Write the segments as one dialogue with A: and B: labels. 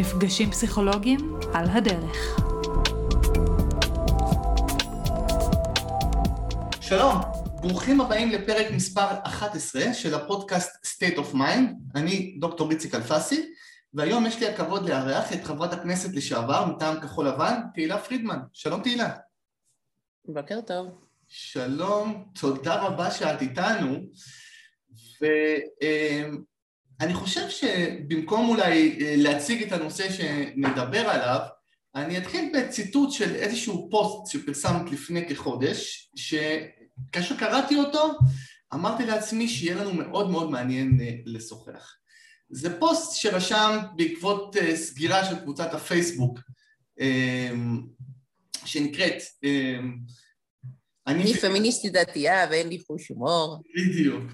A: מפגשים פסיכולוגיים על הדרך.
B: שלום, ברוכים הבאים לפרק מספר 11 של הפודקאסט State of Mind. אני דוקטור איציק אלפסי, והיום יש לי הכבוד לארח את חברת הכנסת לשעבר מטעם כחול לבן, תהילה פרידמן. שלום תהילה.
C: בוקר טוב.
B: שלום, תודה רבה שאת איתנו. ואני חושב שבמקום אולי אה, להציג את הנושא שנדבר עליו, אני אתחיל בציטוט של איזשהו פוסט שפרסמת לפני כחודש, שכאשר קראתי אותו, אמרתי לעצמי שיהיה לנו מאוד מאוד מעניין אה, לשוחח. זה פוסט שרשם בעקבות אה, סגירה של קבוצת הפייסבוק שנקראת
C: אני, אני פמיניסטית דתייה ואין לי חוש הומור.
B: בדיוק.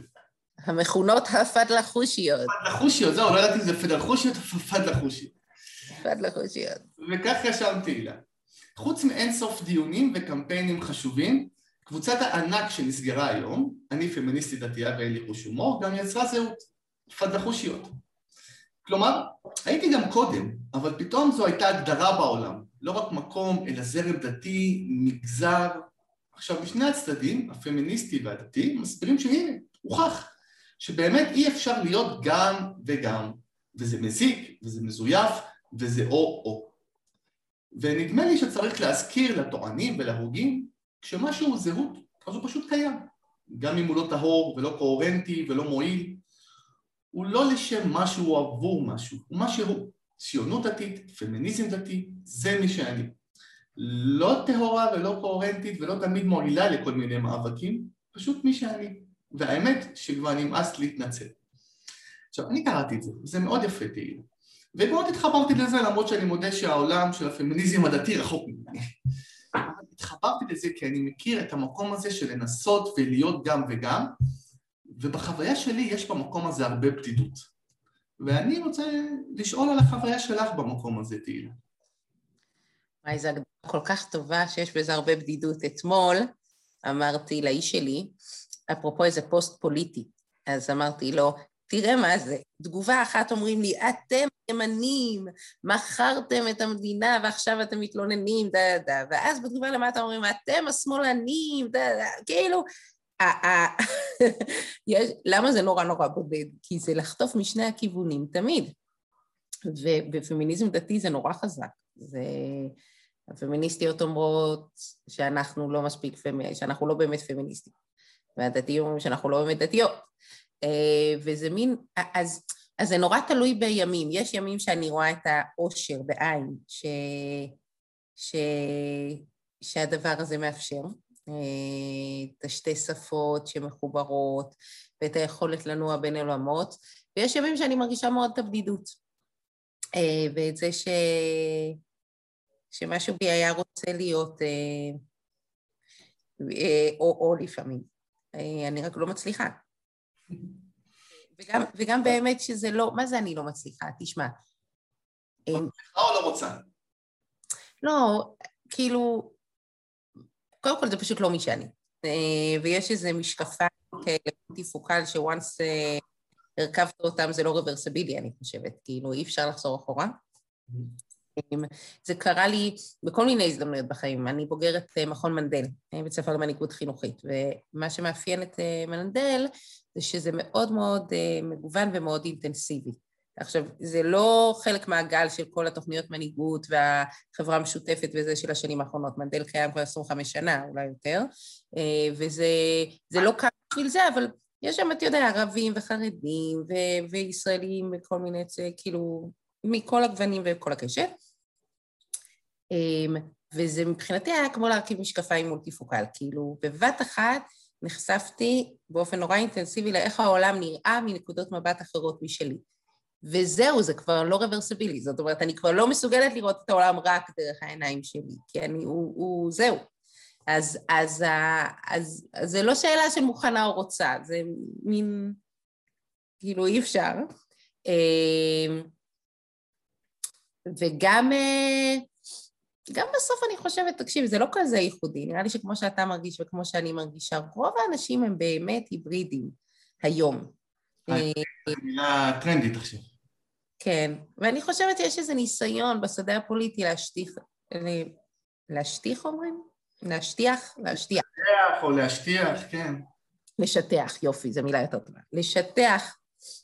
C: המכונות הפדלחושיות.
B: פדלחושיות, זהו, לא ידעתי אם זה פדלחושיות או פדלחושיות.
C: פדלחושיות.
B: וכך רשמתי לה. חוץ מאין סוף דיונים וקמפיינים חשובים, קבוצת הענק שנסגרה היום, אני פמיניסטית דתייה ואין לי חוש הומור, גם יצרה זהות, פדלחושיות. כלומר, הייתי גם קודם, אבל פתאום זו הייתה הגדרה בעולם, לא רק מקום, אלא זרם דתי, מגזר. עכשיו, משני הצדדים, הפמיניסטי והדתי, מסבירים שהנה, הוכח, שבאמת אי אפשר להיות גם וגם, וזה מזיק, וזה מזויף, וזה או-או. ונדמה לי שצריך להזכיר לטוענים ולהוגים, כשמשהו זהות, אז הוא פשוט קיים. גם אם הוא לא טהור ולא קוהרנטי ולא מועיל, הוא לא לשם משהו או עבור משהו, הוא מה שהוא. ציונות דתית, פמיניזם דתי, זה מי שאני. לא טהורה ולא קוהרנטית ולא תמיד מועילה לכל מיני מאבקים, פשוט מי שאני. והאמת שכבר נמאס להתנצל. עכשיו, אני קראתי את זה, זה מאוד יפה תהילה. ומאוד התחברתי לזה למרות שאני מודה שהעולם של הפמיניזם הדתי רחוק ממני. התחברתי לזה כי אני מכיר את המקום הזה של לנסות ולהיות גם וגם, ובחוויה שלי יש במקום הזה הרבה בדידות. ואני רוצה לשאול על החוויה שלך במקום הזה, תהילה.
C: וואי, זו הגדרה כל כך טובה שיש בזה הרבה בדידות. אתמול אמרתי לאיש שלי, אפרופו איזה פוסט פוליטי, אז אמרתי לו, תראה מה זה, תגובה אחת אומרים לי, אתם ימנים, מכרתם את המדינה ועכשיו אתם מתלוננים, דה דה, ואז בתגובה למטה אומרים, אתם השמאלנים, דה דה, כאילו, יש, למה זה נורא נורא בודד? כי זה לחטוף משני הכיוונים תמיד. ובפמיניזם דתי זה נורא חזק. זה... הפמיניסטיות אומרות שאנחנו לא מספיק, שאנחנו לא באמת פמיניסטים. והדתיים אומרים שאנחנו לא באמת דתיות. אה, וזה מין, אז, אז זה נורא תלוי בימים. יש ימים שאני רואה את האושר בעין, ש, ש, שהדבר הזה מאפשר. אה, את השתי שפות שמחוברות, ואת היכולת לנוע בין עולמות, ויש ימים שאני מרגישה מאוד את הבדידות. אה, ואת זה ש... שמשהו בי היה רוצה להיות, או, או לפעמים. אה, אני רק לא מצליחה. וגם, וגם באמת שזה לא, מה זה אני לא מצליחה? תשמע.
B: מצליחה או לא רוצה?
C: לא, כאילו, קודם כל זה פשוט לא מי שאני. אה, ויש איזה משקפיים כאלה, טיפוקל, שוואנס אה, הרכבת אותם זה לא רוורסבילי, אני חושבת, כאילו אי אפשר לחזור אחורה. Mm-hmm. זה קרה לי בכל מיני הזדמנויות בחיים. אני בוגרת אה, מכון מנדל, אה, בית ספר למנהיגות חינוכית, ומה שמאפיין את אה, מנדל זה שזה מאוד מאוד מגוון ומאוד אינטנסיבי. עכשיו, זה לא חלק מהגל של כל התוכניות מנהיגות והחברה המשותפת וזה של השנים האחרונות. מנדל קיים כבר 25 שנה, אולי יותר, וזה לא קם בשביל זה, אבל יש שם, אתה יודע, ערבים וחרדים ו- וישראלים וכל מיני, כאילו, מכל הגוונים וכל הקשת. אמ, וזה מבחינתי היה כמו להרכיב משקפיים מולטיפוקל, כאילו בבת אחת נחשפתי באופן נורא אינטנסיבי לאיך העולם נראה מנקודות מבט אחרות משלי. וזהו, זה כבר לא רוורסבילי, זאת אומרת, אני כבר לא מסוגלת לראות את העולם רק דרך העיניים שלי, כי אני, הוא, הוא זהו. אז, אז, אז, אז זה לא שאלה של מוכנה או רוצה, זה מין, כאילו אי אפשר. וגם, אה, גם בסוף אני חושבת, תקשיב, זה לא כזה ייחודי, נראה לי שכמו שאתה מרגיש וכמו שאני מרגישה, רוב האנשים הם באמת היברידים היום.
B: מילה טרנדית עכשיו.
C: כן, ואני חושבת שיש איזה ניסיון בשדה הפוליטי להשטיח, להשטיח אומרים? להשטיח? להשטיח.
B: להשטיח או להשטיח, כן.
C: לשטח, יופי, זו מילה יותר טובה. לשטח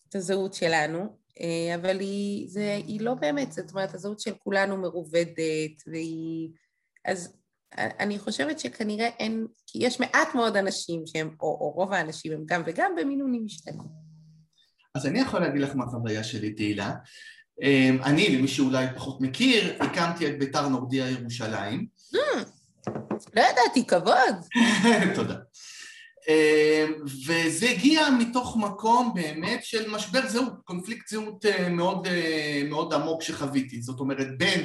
C: את הזהות שלנו, אה, אבל היא, זה, היא לא באמת, זאת אומרת, הזהות של כולנו מרובדת, והיא... אז אני חושבת שכנראה אין, כי יש מעט מאוד אנשים שהם, או, או רוב האנשים הם גם וגם במינונים משתנים.
B: אז אני יכול להגיד לך מה החוויה שלי, תהילה. אמ, אני, למי שאולי פחות מכיר, הקמתי את ביתר נורדיה ירושלים.
C: לא ידעתי, כבוד.
B: תודה. אמ, וזה הגיע מתוך מקום באמת של משבר זהות, קונפליקט זהות אה, מאוד, אה, מאוד עמוק שחוויתי. זאת אומרת, בין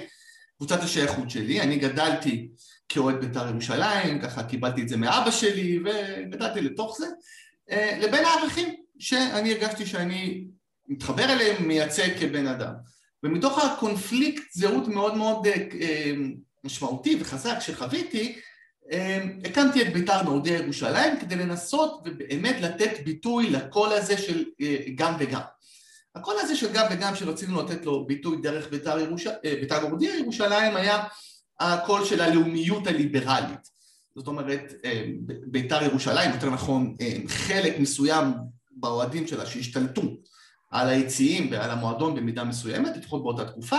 B: קבוצת השייכות שלי, אני גדלתי כאוהד בית"ר ירושלים, ככה קיבלתי את זה מאבא שלי וגדלתי לתוך זה, אה, לבין הערכים שאני הרגשתי שאני מתחבר אליהם, מייצג כבן אדם. ומתוך הקונפליקט זהות מאוד מאוד משמעותי וחזק שחוויתי, הקמתי את בית"ר נורדיה ירושלים כדי לנסות ובאמת לתת ביטוי לקול הזה של אה, גם וגם. הקול הזה של גם וגם שרצינו לתת לו ביטוי דרך בית"ר ירוש... אה, נורדיה ירושלים היה הקול של הלאומיות הליברלית. זאת אומרת, אה, בית"ר ירושלים, יותר נכון, חלק מסוים באוהדים שלה שהשתלטו על היציעים ועל המועדון במידה מסוימת, לפחות באותה תקופה,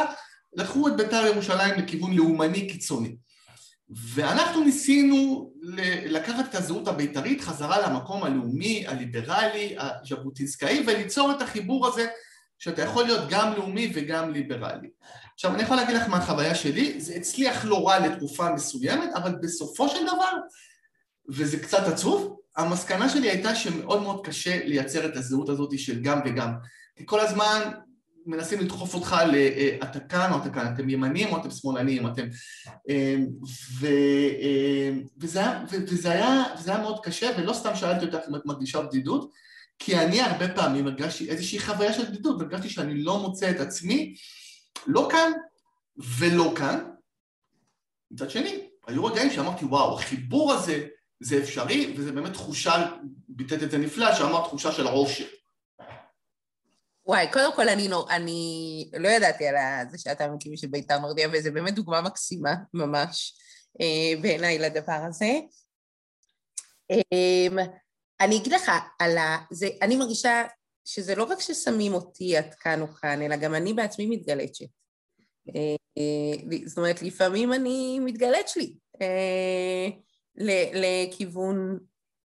B: לקחו את בית"ר ירושלים לכיוון לאומני קיצוני. ואנחנו ניסינו לקחת את הזהות הבית"רית חזרה למקום הלאומי, הליברלי, הז'בוטינסקאי, וליצור את החיבור הזה שאתה יכול להיות גם לאומי וגם ליברלי. עכשיו, אני יכול להגיד לך מה החוויה שלי, זה הצליח לא רע לתקופה מסוימת, אבל בסופו של דבר, וזה קצת עצוב, המסקנה שלי הייתה שמאוד מאוד קשה לייצר את הזהות הזאת של גם וגם. כי כל הזמן מנסים לדחוף אותך ל... אה, או אתה כאן, אתם ימנים או אתם שמאלנים, אתם... אה, ו... אה, וזה, היה, וזה, היה, וזה היה מאוד קשה, ולא סתם שאלתי אותך אם את מרגישה בדידות, כי אני הרבה פעמים הרגשתי איזושהי חוויה של בדידות, הרגשתי שאני לא מוצא את עצמי, לא כאן ולא כאן. מצד שני, היו רגעים שאמרתי, וואו, החיבור הזה זה אפשרי, וזה באמת תחושה, ביטאת את זה נפלא, שאמרת תחושה של עושר.
C: וואי, קודם כל אני לא, אני לא ידעתי על זה שאתה מקים של בית"ר נורדיה, וזו באמת דוגמה מקסימה ממש אה, בעיניי לדבר הזה. אה, אני אגיד לך על ה... זה, אני מרגישה שזה לא רק ששמים אותי עד כאן או כאן, אלא גם אני בעצמי מתגלצ'ת. אה, זאת אומרת, לפעמים אני מתגלת שלי לכיוון,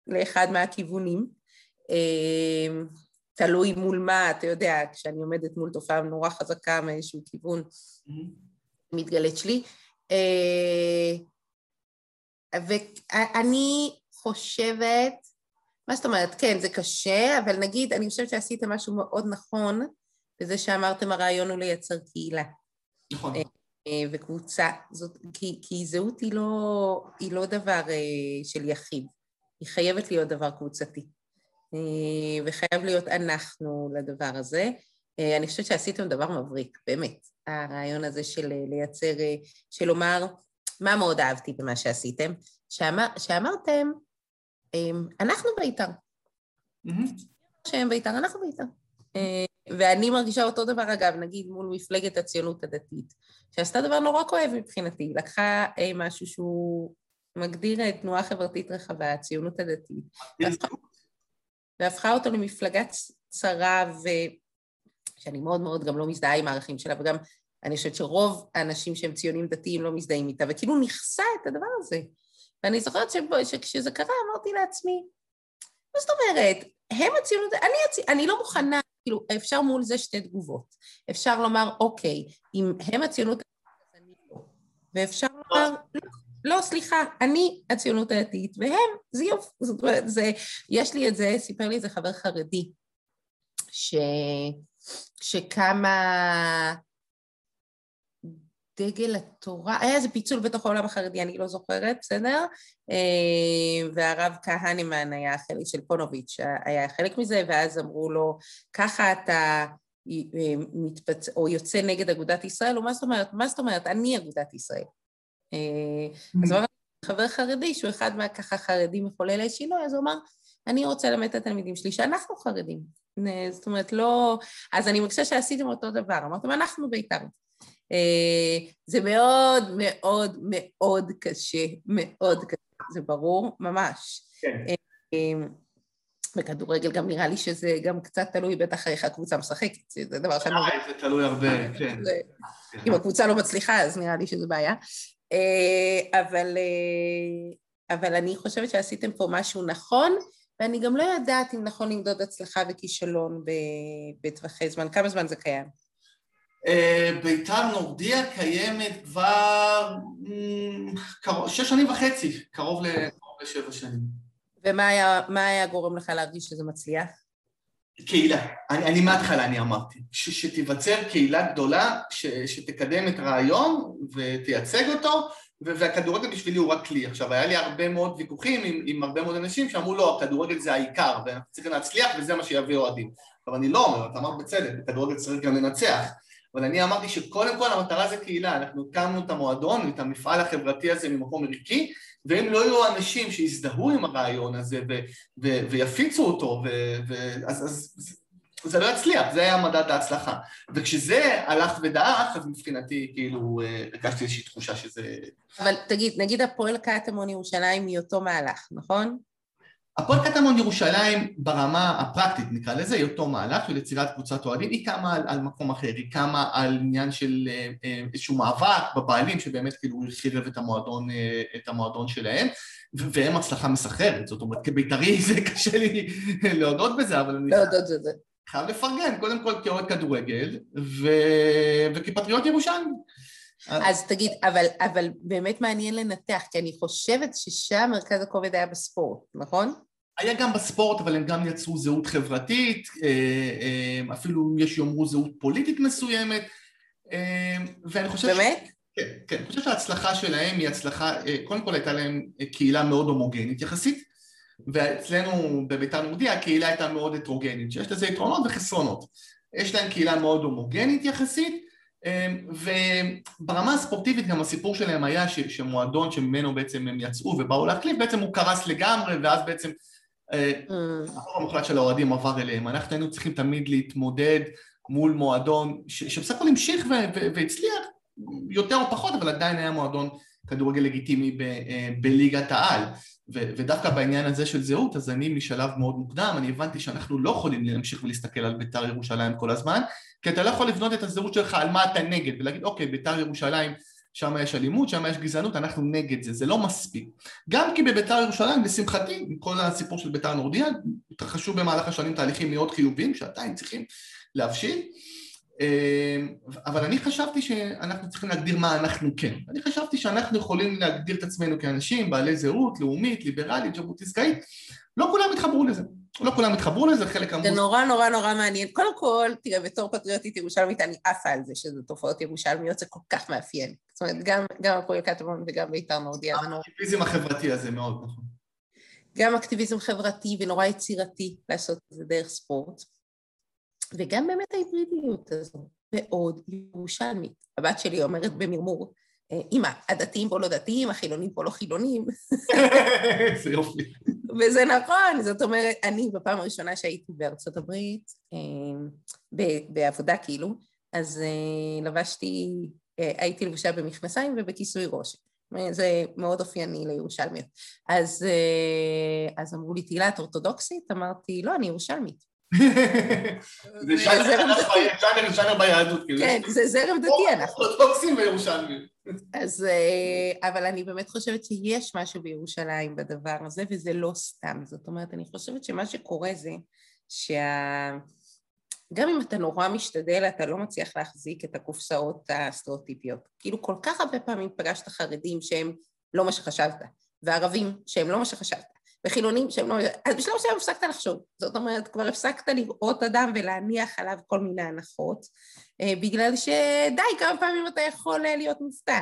C: לאחד מהכיוונים. תלוי מול מה, אתה יודע, כשאני עומדת מול תופעה נורא חזקה מאיזשהו כיוון, mm-hmm. מתגלית שלי. אה, ואני חושבת, מה זאת אומרת, כן, זה קשה, אבל נגיד, אני חושבת שעשיתם משהו מאוד נכון, בזה שאמרתם הרעיון הוא לייצר קהילה.
B: נכון.
C: אה, וקבוצה, זאת, כי, כי זהות היא לא, היא לא דבר אה, של יחיד, היא חייבת להיות דבר קבוצתי. אה, וחייב להיות אנחנו לדבר הזה. אה, אני חושבת שעשיתם דבר מבריק, באמת. הרעיון הזה של אה, לייצר, של לומר, מה מאוד אהבתי במה שעשיתם? שאמר, שאמרתם, אנחנו בית"ר. שהם בית"ר, אנחנו בית"ר. ואני מרגישה אותו דבר, אגב, נגיד מול מפלגת הציונות הדתית, שעשתה דבר נורא כואב מבחינתי, לקחה משהו שהוא מגדיר תנועה חברתית רחבה, הציונות הדתית, והפכה אותו למפלגה צרה, ושאני מאוד מאוד גם לא מזדהה עם הערכים שלה, וגם אני חושבת שרוב האנשים שהם ציונים דתיים לא מזדהים איתה, וכאילו נכסה את הדבר הזה. ואני זוכרת שכשזה קרה אמרתי לעצמי, מה זאת אומרת, הם הציונות, אני, הצ... אני לא מוכנה, כאילו, אפשר מול זה שתי תגובות. אפשר לומר, אוקיי, אם הם הציונות, אז אני לא. ואפשר לומר, לא, לא, סליחה, אני הציונות הדתית, והם, זה יופי, זאת אומרת, זה, יש לי את זה, סיפר לי איזה חבר חרדי, ש, שכמה דגל התורה, היה איזה פיצול בתוך העולם החרדי, אני לא זוכרת, בסדר? אה, והרב כהנמן היה חלק של פונוביץ', היה חלק מזה, ואז אמרו לו, ככה אתה אה, מתפצ... או יוצא נגד אגודת ישראל, או מה זאת אומרת? מה זאת אומרת? אני אגודת ישראל. אה, אז הוא אמר, חבר חרדי, שהוא אחד מהככה חרדים מחוללי שינוי, אז הוא אמר, אני רוצה ללמד את התלמידים שלי שאנחנו חרדים. זאת אומרת, לא... אז אני מרגישה שעשיתם אותו דבר, אמרתם, אנחנו בית"ר. אה, זה מאוד מאוד מאוד קשה, מאוד קשה, זה ברור, ממש. כן. אה, בכדורגל גם נראה לי שזה גם קצת תלוי בטח איך הקבוצה משחקת, זה דבר שאני...
B: זה תלוי הרבה, כן.
C: אם הקבוצה לא מצליחה, אז נראה לי שזה בעיה. אה, אבל, אבל אני חושבת שעשיתם פה משהו נכון, ואני גם לא יודעת אם נכון למדוד הצלחה וכישלון בטווחי זמן. כמה זמן זה קיים?
B: אה, ביתר נורדיה קיימת כבר שש שנים וחצי, קרוב לשבע שנים.
C: ומה היה, היה גורם לך להרגיש שזה מצליח?
B: קהילה. אני, אני מההתחלה אני אמרתי, ש, שתיווצר קהילה גדולה ש, שתקדם את הרעיון ותייצג אותו, והכדורגל בשבילי הוא רק כלי. עכשיו, היה לי הרבה מאוד ויכוחים עם, עם הרבה מאוד אנשים שאמרו לא, הכדורגל זה העיקר, ואנחנו צריכים להצליח וזה מה שיביא אוהדים. אבל אני לא אומר, אתה אמרת בצדק, בכדורגל צריך גם לנצח. אבל אני אמרתי שקודם כל המטרה זה קהילה, אנחנו הקמנו את המועדון, את המפעל החברתי הזה ממקום ערכי, ואם לא יהיו אנשים שיזדהו עם הרעיון הזה ו- ו- ויפיצו אותו, ו- ו- אז, אז זה לא יצליח, זה היה מדד ההצלחה. וכשזה הלך ודעך, אז מבחינתי כאילו הרגשתי איזושהי תחושה שזה...
C: אבל תגיד, נגיד הפועל קטמון ירושלים היא אותו מהלך, נכון?
B: הפועל קטמון ירושלים ברמה הפרקטית נקרא לזה, היא אותו מהלך של יצירת קבוצת אוהדים, היא קמה על, על מקום אחר, היא קמה על עניין של אה, אה, איזשהו מאבק בבעלים שבאמת כאילו חירב את המועדון, אה, את המועדון שלהם והם הצלחה מסחררת, זאת אומרת כבית"רי זה קשה לי להודות בזה, אבל אני
C: להודות בזה.
B: חייב לפרגן, קודם כל כאוהד כדורגל ו... וכפטריוט ירושלמי.
C: אז תגיד, אבל, אבל באמת מעניין לנתח, כי אני חושבת ששם מרכז הכובד היה בספורט, נכון?
B: היה גם בספורט, אבל הם גם יצרו זהות חברתית, אה, אה, אפילו יש יאמרו זהות פוליטית מסוימת, אה, ואני חושב...
C: באמת?
B: כן, כן, אני חושב שההצלחה שלהם היא הצלחה, קודם כל הייתה להם קהילה מאוד הומוגנית יחסית, ואצלנו בביתר נורדיה הקהילה הייתה מאוד הטרוגנית, שיש לזה יתרונות וחסרונות. יש להם קהילה מאוד הומוגנית יחסית, וברמה הספורטיבית גם הסיפור שלהם היה ש, שמועדון שממנו בעצם הם יצאו ובאו להחליף, בעצם הוא קרס לגמרי ואז בעצם אה, mm. הרוב המוחלט של האוהדים עבר אליהם. אנחנו היינו צריכים תמיד להתמודד מול מועדון שבסך הכל המשיך והצליח יותר או פחות, אבל עדיין היה מועדון כדורגל לגיטימי אה, בליגת העל. ודווקא בעניין הזה של זהות, אז אני משלב מאוד מוקדם, אני הבנתי שאנחנו לא יכולים להמשיך ולהסתכל על בית"ר ירושלים כל הזמן, כי אתה לא יכול לבנות את הזהות שלך על מה אתה נגד, ולהגיד אוקיי, בית"ר ירושלים שם יש אלימות, שם יש גזענות, אנחנו נגד זה, זה לא מספיק. גם כי בביתר ירושלים, לשמחתי, עם כל הסיפור של ביתר נורדיה, התרחשו במהלך השנים תהליכים מאוד חיוביים, שעדיין צריכים להבשיל, אה, אבל אני חשבתי שאנחנו צריכים להגדיר מה אנחנו כן. אני חשבתי שאנחנו יכולים להגדיר את עצמנו כאנשים בעלי זהות, לאומית, ליברלית, ז'בוטיסקאית. לא כולם התחברו לזה. לא כולם התחברו לזה, חלק אמרו...
C: זה נורא נורא נורא מעניין. קודם כל, תראה, בתור פטריוטית ירושלמית אני עפה על זה שזה תופעות ירושלמיות, זה כל כך מאפיין. זאת אומרת, גם, גם הפועל קטמון וגם בית"ר נורדיה.
B: האקטיביזם החברתי הזה מאוד נכון.
C: גם אקטיביזם חברתי ונורא יצירתי לעשות את זה דרך ספורט. וגם באמת ההיברידיות הזו, מאוד ירושלמית. הבת שלי אומרת במרמור, אמא, הדתיים פה לא דתיים, החילונים פה לא חילונים.
B: זה יופי.
C: וזה נכון, זאת אומרת, אני בפעם הראשונה שהייתי בארצות הברית, בעבודה כאילו, אז לבשתי, הייתי לבושה במכנסיים ובכיסוי ראש. זה מאוד אופייני לירושלמיות. אז, אז אמרו לי, תהילה, את אורתודוקסית? אמרתי, לא, אני ירושלמית.
B: זה ז'אנר ביהדות, כאילו.
C: כן, זה זרם דתי אנחנו.
B: אורתודוקסים וירושלמים.
C: אז, אה, אבל אני באמת חושבת שיש משהו בירושלים בדבר הזה, וזה לא סתם. זאת אומרת, אני חושבת שמה שקורה זה שה... גם אם אתה נורא משתדל, אתה לא מצליח להחזיק את הקופסאות הסטריאוטיפיות. כאילו, כל כך הרבה פעמים פגשת חרדים שהם לא מה שחשבת, וערבים שהם לא מה שחשבת, וחילונים שהם לא... אז בשלב מסוים הפסקת לחשוב. זאת אומרת, כבר הפסקת לראות אדם ולהניח עליו כל מיני הנחות, אה, בגלל שדי, כמה פעמים אתה יכול אה, להיות מופתע.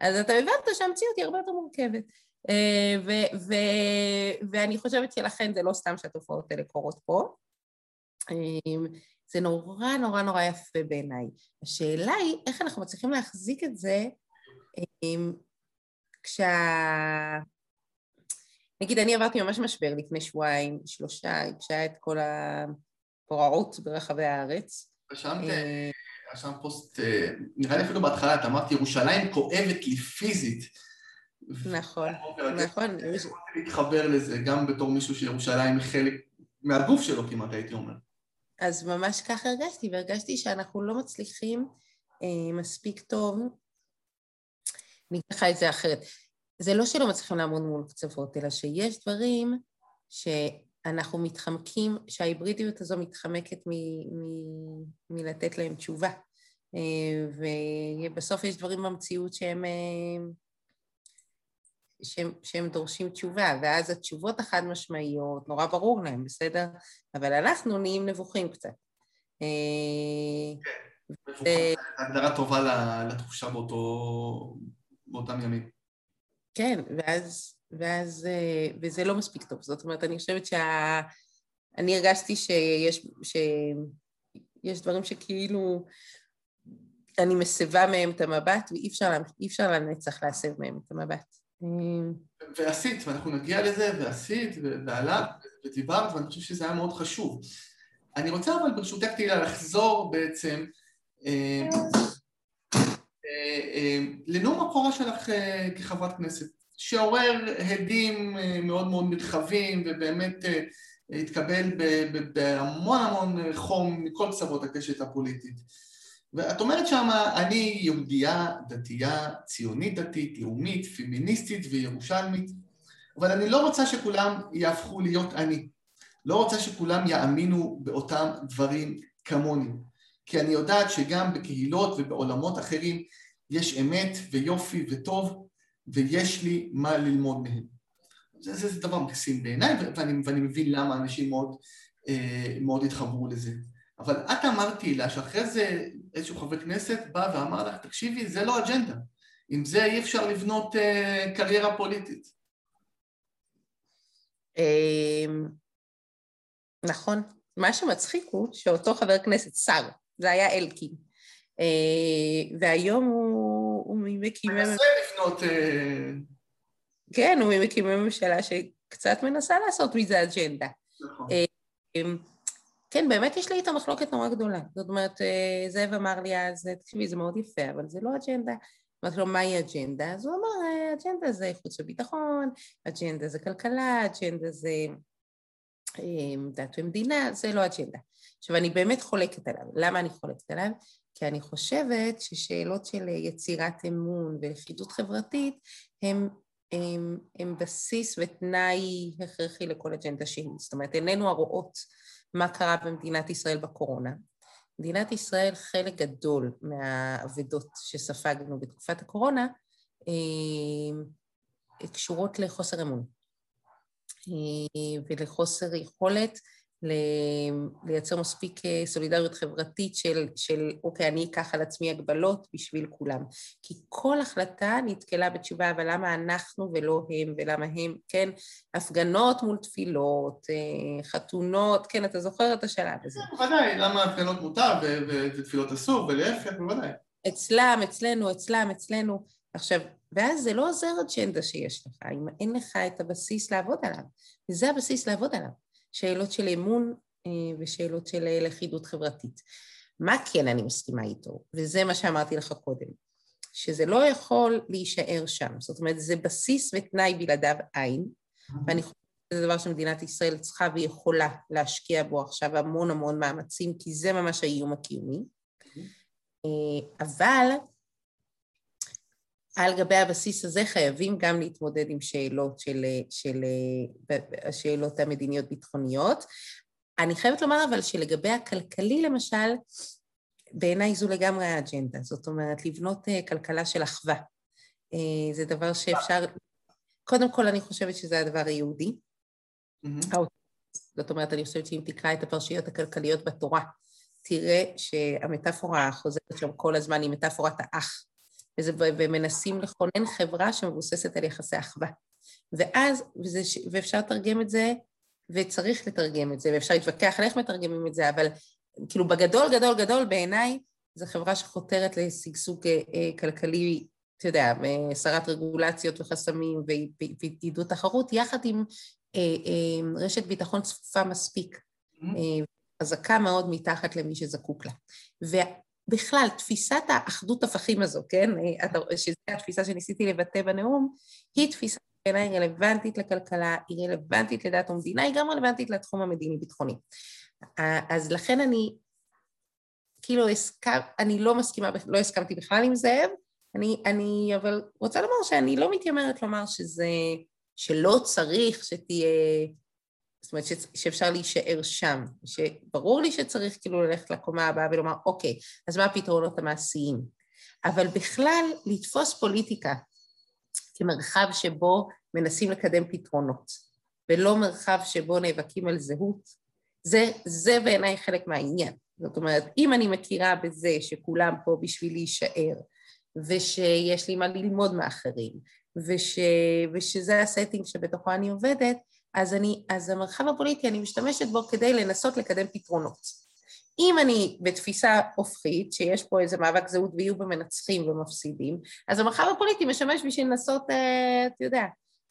C: אז אתה הבנת שהמציאות היא הרבה יותר מורכבת. אה, ו- ו- ואני חושבת שלכן זה לא סתם שהתופעות האלה קורות פה. זה נורא נורא נורא יפה בעיניי. השאלה היא איך אנחנו מצליחים להחזיק את זה כשה... נגיד, אני עברתי ממש משבר לפני שבועיים, שלושה, כשהיה את כל הוראות ברחבי הארץ.
B: רשמת, רשמת פוסט, נראה לי אפילו בהתחלה, את אמרת, ירושלים כואבת לי פיזית.
C: נכון, נכון.
B: אני יכולתי להתחבר לזה, גם בתור מישהו שירושלים היא חלק מהגוף שלו כמעט, הייתי אומר.
C: אז ממש ככה הרגשתי, והרגשתי שאנחנו לא מצליחים אה, מספיק טוב. אני אגיד לך את זה אחרת. זה לא שלא מצליחים לעמוד מול קצוות, אלא שיש דברים שאנחנו מתחמקים, שההיברידיות הזו מתחמקת מ- מ- מלתת להם תשובה. אה, ובסוף יש דברים במציאות שהם... אה, שהם, שהם דורשים תשובה, ואז התשובות החד משמעיות, נורא ברור להם, בסדר? אבל אנחנו נהיים נבוכים קצת.
B: כן, נבוכים, הגדרה טובה לתחושה באותם ימים.
C: כן, ואז, ואז, וזה לא מספיק טוב. זאת אומרת, אני חושבת שה... אני הרגשתי שיש, שיש דברים שכאילו אני מסבה מהם את המבט, ואי אפשר, אפשר לנצח להסב מהם את המבט.
B: ועשית, ואנחנו נגיע לזה, ועשית, ועלת, ודיברת, ואני חושב שזה היה מאוד חשוב. אני רוצה אבל ברשותך תהילה לחזור בעצם אה, אה, אה, לנאום הבכורה שלך כחברת כנסת, שעורר הדים מאוד מאוד נרחבים ובאמת התקבל בהמון המון חום מכל קצוות הקשת הפוליטית. ואת אומרת שמה, אני יהודייה, דתייה, ציונית דתית, לאומית, פמיניסטית וירושלמית, אבל אני לא רוצה שכולם יהפכו להיות אני. לא רוצה שכולם יאמינו באותם דברים כמוני. כי אני יודעת שגם בקהילות ובעולמות אחרים יש אמת ויופי וטוב, ויש לי מה ללמוד מהם. זה, זה, זה דבר מקסים בעיניי, ואני, ואני מבין למה אנשים מאוד, אה, מאוד התחברו לזה. אבל את אמרתי לה שאחרי זה איזשהו חבר כנסת בא ואמר לך, תקשיבי, זה לא אג'נדה. עם זה אי אפשר לבנות uh, קריירה פוליטית.
C: אמ, נכון. מה שמצחיק הוא שאותו חבר כנסת, שר, זה היה אלקין, אה, והיום הוא, הוא ממקימי...
B: מנסה לפנות... אה,
C: כן, הוא ממקימי ממשלה שקצת מנסה לעשות מזה אג'נדה. נכון. אמ, כן, באמת יש לי איתה מחלוקת נורא גדולה. זאת אומרת, אה, זאב אמר לי אז, תקשיבי, זה מאוד יפה, אבל זה לא אג'נדה. אמרתי לו, מהי אג'נדה? אז הוא אמר, אה, אג'נדה זה חוץ וביטחון, אג'נדה זה כלכלה, אג'נדה זה אה, דת ומדינה, זה לא אג'נדה. עכשיו, אני באמת חולקת עליו. למה אני חולקת עליו? כי אני חושבת ששאלות של יצירת אמון ולכידות חברתית הם, הם, הם בסיס ותנאי הכרחי לכל אג'נדה שהיא. זאת אומרת, איננו הרואות מה קרה במדינת ישראל בקורונה. מדינת ישראל, חלק גדול מהאבדות שספגנו בתקופת הקורונה, אה, קשורות לחוסר אמון אה, ולחוסר יכולת לייצר מספיק אה, סולידריות חברתית של, של אוקיי, אני אקח על עצמי הגבלות בשביל כולם. כי כל החלטה נתקלה בתשובה, אבל למה אנחנו ולא הם, ולמה הם, כן, הפגנות מול תפילות, אה, חתונות, כן, אתה זוכר את השלב הזה.
B: בוודאי, למה הפגנות מותר ותפילות אסור, ולהפך, בוודאי.
C: אצלם, אצלנו, אצלם, אצלנו. עכשיו, ואז זה לא עוזר אג'נדה שיש לך, אם אין לך את הבסיס לעבוד עליו, וזה הבסיס לעבוד עליו. שאלות של אמון אה, ושאלות של אה, לכידות חברתית. מה כן אני מסכימה איתו, וזה מה שאמרתי לך קודם, שזה לא יכול להישאר שם, זאת אומרת זה בסיס ותנאי בלעדיו אין, ואני חושבת שזה דבר שמדינת ישראל צריכה ויכולה להשקיע בו עכשיו המון המון מאמצים, כי זה ממש האיום הקיומי, אה, אבל על גבי הבסיס הזה חייבים גם להתמודד עם שאלות של, של השאלות המדיניות ביטחוניות. אני חייבת לומר אבל שלגבי הכלכלי למשל, בעיניי זו לגמרי האג'נדה, זאת אומרת לבנות אה, כלכלה של אחווה. אה, זה דבר שאפשר, קודם כל אני חושבת שזה הדבר היהודי. Mm-hmm. זאת אומרת, אני חושבת שאם תקרא את הפרשיות הכלכליות בתורה, תראה שהמטאפורה חוזרת שם כל הזמן היא מטאפורת האח. וזה, ומנסים לכונן חברה שמבוססת על יחסי אחווה. ואז, וזה, ואפשר לתרגם את זה, וצריך לתרגם את זה, ואפשר להתווכח על איך מתרגמים את זה, אבל כאילו בגדול גדול גדול בעיניי זו חברה שחותרת לשגשוג אה, אה, כלכלי, אתה יודע, הסרת רגולציות וחסמים ועידוד תחרות, יחד עם אה, רשת ביטחון צפופה מספיק. Mm-hmm. חזקה מאוד מתחת למי שזקוק לה. ובכלל, תפיסת האחדות הפכים הזו, כן, שזו התפיסה שניסיתי לבטא בנאום, היא תפיסה בעיניי רלוונטית לכלכלה, היא רלוונטית לדת ומדינה, היא גם רלוונטית לתחום המדיני-ביטחוני. אז לכן אני, כאילו, הסכם, אני לא מסכימה, לא הסכמתי בכלל עם זאב, אני, אני אבל רוצה לומר שאני לא מתיימרת לומר שזה, שלא צריך שתהיה, זאת אומרת ש, שאפשר להישאר שם, שברור לי שצריך כאילו ללכת לקומה הבאה ולומר, אוקיי, אז מה הפתרונות המעשיים? אבל בכלל, לתפוס פוליטיקה כמרחב שבו מנסים לקדם פתרונות, ולא מרחב שבו נאבקים על זהות, זה, זה בעיניי חלק מהעניין. זאת אומרת, אם אני מכירה בזה שכולם פה בשביל להישאר, ושיש לי מה ללמוד מאחרים, וש, ושזה הסטינג שבתוכו אני עובדת, אז, אני, אז המרחב הפוליטי, אני משתמשת בו כדי לנסות לקדם פתרונות. אם אני בתפיסה הופכית, שיש פה איזה מאבק זהות ויהיו בה מנצחים ומפסידים, אז המרחב הפוליטי משמש בשביל לנסות, אה, אתה יודע...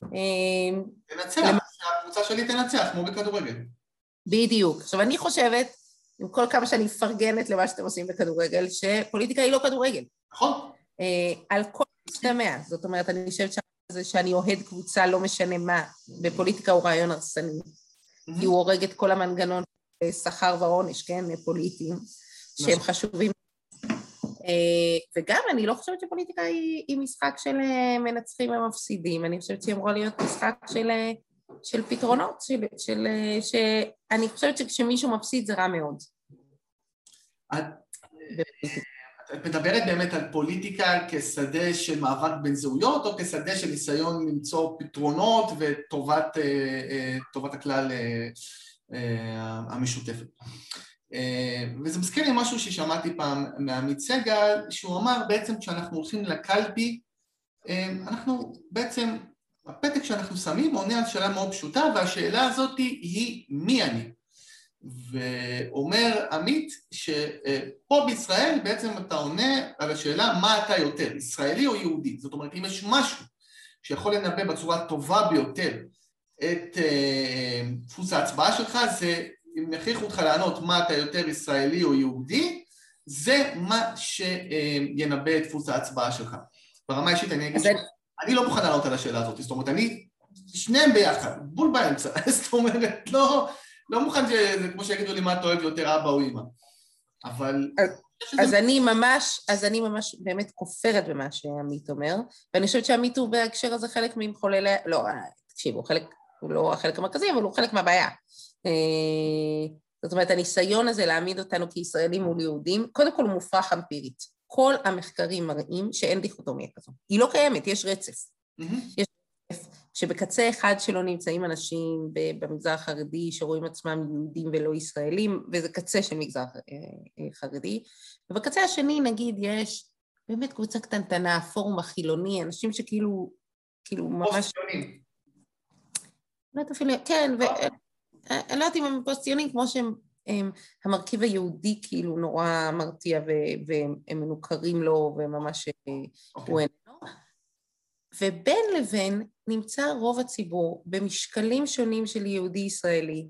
B: אה, לנצח, שהקבוצה שלי תנצח, כמו בכדורגל.
C: בדיוק. עכשיו, אני חושבת, עם כל כמה שאני מפרגנת למה שאתם עושים בכדורגל, שפוליטיקה היא לא כדורגל.
B: נכון.
C: אה, על כל משתמע. זאת אומרת, אני חושבת שזה שאני אוהד קבוצה, לא משנה מה, בפוליטיקה הוא רעיון הרסני. כי הוא הורג את כל המנגנון שכר ועונש, כן, פוליטיים, שהם נכון. חשובים. אה, וגם אני לא חושבת שפוליטיקה היא, היא משחק של אה, מנצחים ומפסידים, אני חושבת שהיא אמורה להיות משחק של, של פתרונות, של, של, שאני חושבת שכשמישהו מפסיד זה רע מאוד.
B: את... את מדברת באמת על פוליטיקה כשדה של מאבק בין זהויות, או כשדה של ניסיון למצוא פתרונות וטובת אה, אה, הכלל אה, המשותפת. וזה מזכיר לי משהו ששמעתי פעם מעמית סגל, שהוא אמר בעצם כשאנחנו הולכים לקלפי, אנחנו בעצם, הפתק שאנחנו שמים עונה על שאלה מאוד פשוטה, והשאלה הזאת היא מי אני? ואומר עמית שפה בישראל בעצם אתה עונה על השאלה מה אתה יותר, ישראלי או יהודי. זאת אומרת, אם יש משהו שיכול לנבא בצורה הטובה ביותר את אה, דפוס ההצבעה שלך, זה אם יכריחו אותך לענות מה אתה יותר ישראלי או יהודי, זה מה שינבא את דפוס ההצבעה שלך. ברמה האישית אני אגיד שאני לא מוכן לענות על השאלה הזאת, זאת אומרת, אני, שניהם ביחד, בול באמצע, זאת אומרת, לא... לא מוכן שזה כמו שיגידו לי מה אתה אוהב יותר אבא או אמא, אבל...
C: אז אני ממש, אז אני ממש באמת כופרת במה שעמית אומר, ואני חושבת שעמית הוא בהקשר הזה חלק ממחוללי, לא, תקשיב, הוא חלק, הוא לא החלק המרכזי, אבל הוא חלק מהבעיה. אה, זאת אומרת, הניסיון הזה להעמיד אותנו כישראלים מול יהודים, קודם כל הוא מופרך אמפירית. כל המחקרים מראים שאין דיכוטומיה כזו. היא לא קיימת, יש רצף. Mm-hmm. יש שבקצה אחד שלו נמצאים אנשים במגזר החרדי שרואים עצמם יהודים ולא ישראלים, וזה קצה של מגזר אה, אה, חרדי, ובקצה השני נגיד יש באמת קבוצה קטנטנה, הפורום החילוני, אנשים שכאילו, כאילו ממש... לא יודעת אפילו, כן, ואני אה, לא יודעת אם הם פוסט-ציונים כמו שהם, הם, המרכיב היהודי כאילו נורא מרתיע והם מנוכרים לו וממש okay. הוא אוקיי. ובין לבין נמצא רוב הציבור במשקלים שונים של יהודי-ישראלי,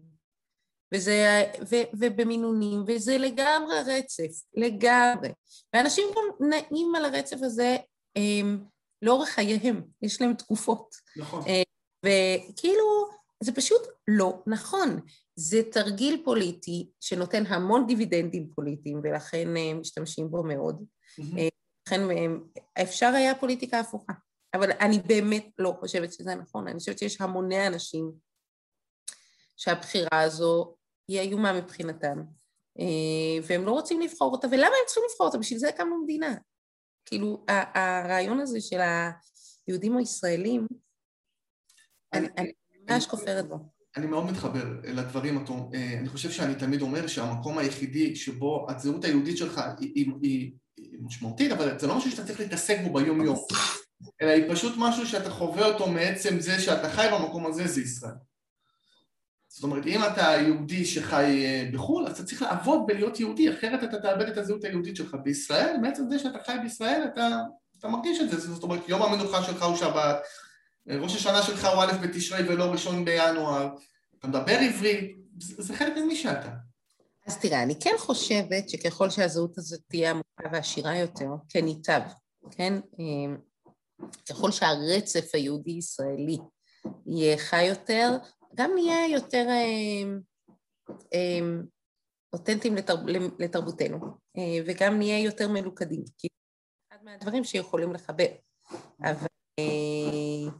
C: וזה, ו, ובמינונים, וזה לגמרי רצף, לגמרי. ואנשים גם נעים על הרצף הזה הם, לאורך חייהם, יש להם תקופות.
B: נכון.
C: אה, וכאילו, זה פשוט לא נכון. זה תרגיל פוליטי שנותן המון דיבידנדים פוליטיים, ולכן אה, משתמשים בו מאוד. Mm-hmm. לכן אפשר היה פוליטיקה הפוכה. אבל אני באמת לא חושבת שזה נכון, אני חושבת שיש המוני אנשים שהבחירה הזו היא איומה מבחינתם, אה, והם לא רוצים לבחור אותה, ולמה הם צריכים לבחור אותה? בשביל זה הקמנו מדינה. כאילו, הרעיון הזה של היהודים הישראלים, אני, אני ממש כופרת בו.
B: אני מאוד מתחבר לדברים, אה, אני חושב שאני תמיד אומר שהמקום היחידי שבו הזהות היהודית שלך היא, היא, היא, היא משמעותית, אבל זה לא משהו שאתה צריך להתעסק בו ביום יום. אלא היא פשוט משהו שאתה חווה אותו מעצם זה שאתה חי במקום הזה, זה ישראל. זאת אומרת, אם אתה יהודי שחי אה, בחו"ל, אז אתה צריך לעבוד בלהיות יהודי, אחרת אתה תאבד את הזהות היהודית שלך. בישראל, מעצם זה שאתה חי בישראל, אתה, אתה מרגיש את זה. זאת אומרת, יום המנוחה שלך הוא שבת, ראש השנה שלך הוא א' בתשרי ולא ראשון בינואר, אתה מדבר עברית, זה, חלק ממי שאתה.
C: אז תראה, אני כן חושבת שככל שהזהות הזאת תהיה עמוקה ועשירה יותר, כן ייטב, כן? ככל שהרצף היהודי-ישראלי יהיה חי יותר, גם נהיה יותר אמ, אמ, אותנטיים לתרב, לתרבותנו, אה, וגם נהיה יותר מלוכדים, כי זה אחד מהדברים שיכולים לחבר. אבל אה,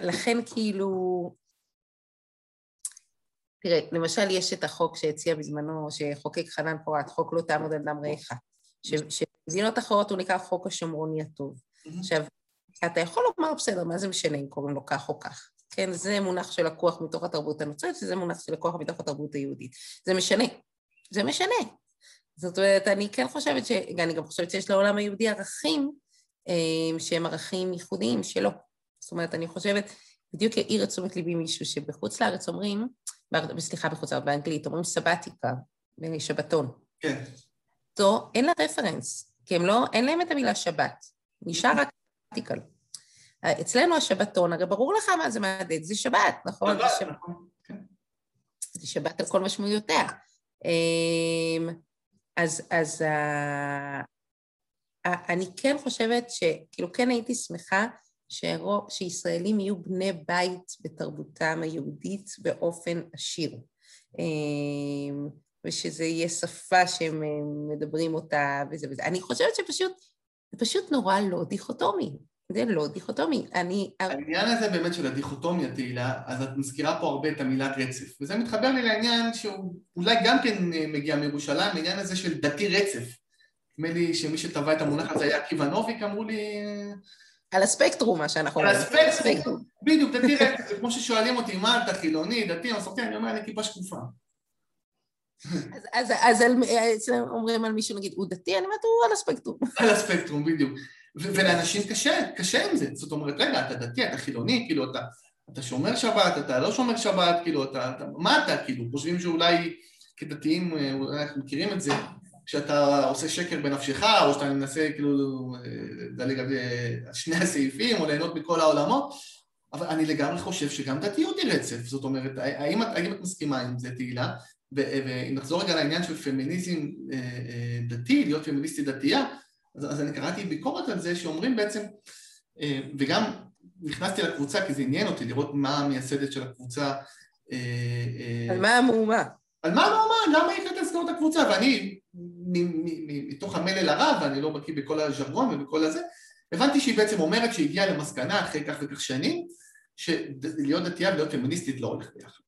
C: לכן כאילו, תראה, למשל יש את החוק שהציע בזמנו, שחוקק חנן פורת, חוק לא תעמוד על דם רעך, שבמדינות אחרות הוא נקרא חוק השומרוני הטוב. עכשיו, אתה יכול לומר, בסדר, מה זה משנה אם קוראים לו כך או כך? כן, זה מונח שלקוח מתוך התרבות הנוצרית, וזה מונח שלקוח מתוך התרבות היהודית. זה משנה. זה משנה. זאת אומרת, אני כן חושבת ש... אני גם חושבת שיש לעולם היהודי ערכים אה, שהם ערכים ייחודיים שלו. זאת אומרת, אני חושבת, בדיוק העיר את תשומת ליבי מישהו שבחוץ לארץ אומרים, סליחה, בחוץ לארץ, באנגלית, אומרים סבתיקה, שבתון.
B: כן.
C: זו, אין לה רפרנס, כי הם לא, אין להם את המילה שבת. נשאר רק סבתיקל. אצלנו השבתון, הרי ברור לך מה זה מהדהד, זה שבת, נכון?
B: שבת,
C: זה, שבת.
B: נכון. כן.
C: זה שבת על כל משמעויותיה. אמ, אז, אז uh, אני כן חושבת שכאילו כן הייתי שמחה שרוב, שישראלים יהיו בני בית בתרבותם היהודית באופן עשיר. אמ, ושזה יהיה שפה שהם מדברים אותה וזה וזה. אני חושבת שפשוט, זה פשוט נורא לא דיכוטומי. זה לא דיכוטומי. אני...
B: העניין הזה באמת של הדיכוטומיה, תהילה, אז את מזכירה פה הרבה את המילת רצף. וזה מתחבר לי לעניין שהוא אולי גם כן מגיע מירושלים, העניין הזה של דתי רצף. נדמה לי שמי שטבע את המונח הזה היה עקיבא נוביק, אמרו לי...
C: על הספקטרום, מה שאנחנו
B: אומרים. על הספקטרום, בדיוק, דתי רצף. זה כמו ששואלים אותי, מה אתה חילוני, דתי, מסורתי, אני אומר, אני כיפה שקופה.
C: אז, אז, אז אצלם אומרים על מישהו, נגיד, הוא דתי, אני אומרת, הוא על הספקטרום.
B: על הספקטרום, בדיוק. ולאנשים קשה, קשה עם זה. זאת אומרת, רגע, אתה דתי, אתה חילוני, כאילו, אתה, אתה שומר שבת, אתה לא שומר שבת, כאילו, אתה, אתה, מה אתה, כאילו, חושבים שאולי כדתיים, אולי אנחנו מכירים את זה, שאתה עושה שקר בנפשך, או שאתה מנסה כאילו לדלג על שני הסעיפים, או ליהנות מכל העולמות, אבל אני לגמרי חושב שגם דתיות היא רצף, זאת אומרת, האם את, האם את מסכימה עם זה, תהילה? ואם נחזור רגע לעניין של פמיניזם דתי, להיות פמיניסטית דתייה, אז, אז אני קראתי ביקורת על זה שאומרים בעצם, וגם נכנסתי לקבוצה כי זה עניין אותי לראות מה המייסדת של הקבוצה.
C: על מה המהומה?
B: על מה המהומה? למה היא החליטה לסגור את הקבוצה? ואני, מתוך המלל הרב, ואני לא בקיא בכל הז'רגון ובכל הזה, הבנתי שהיא בעצם אומרת שהיא הגיעה למסקנה אחרי כך וכך שנים, שלהיות דתייה ולהיות פמיניסטית לא הולך ביחד.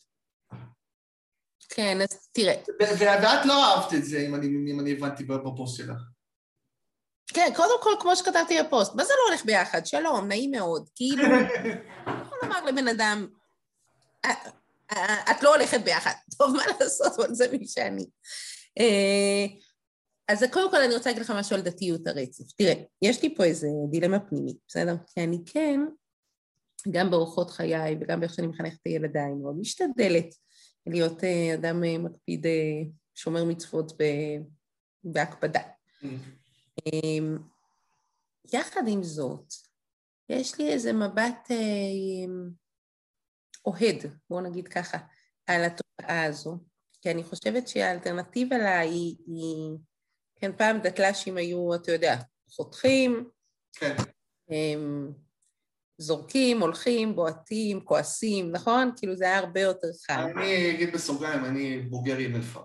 C: כן, אז תראה.
B: ואת לא אהבת את זה, אם אני, אם אני הבנתי בפוסט שלך.
C: כן, קודם כל, כמו שכתבתי בפוסט, מה זה לא הולך ביחד? שלום, נעים מאוד. כאילו, יכול לומר לבן אדם, אה, אה, את לא הולכת ביחד. טוב, מה לעשות, אבל זה מי שאני. אה, אז קודם כל אני רוצה להגיד לך משהו על דתיות הרצף. תראה, יש לי פה איזה דילמה פנימית, בסדר? כי אני כן, גם באורחות חיי וגם באיך שאני מחנכת את ילדיי, מאוד משתדלת להיות אדם מקפיד שומר מצוות בהקפדה. Mm. אמ, יחד עם זאת, יש לי איזה מבט אמ, אוהד, בואו נגיד ככה, על התופעה הזו, כי אני חושבת שהאלטרנטיבה לה היא, היא כן, פעם דתל"שים היו, אתה יודע, חותכים,
B: כן.
C: הם, זורקים, הולכים, בועטים, כועסים, נכון? כאילו זה היה הרבה יותר חם.
B: אני אגיד בסוגריים, אני בוגר עם אלפר.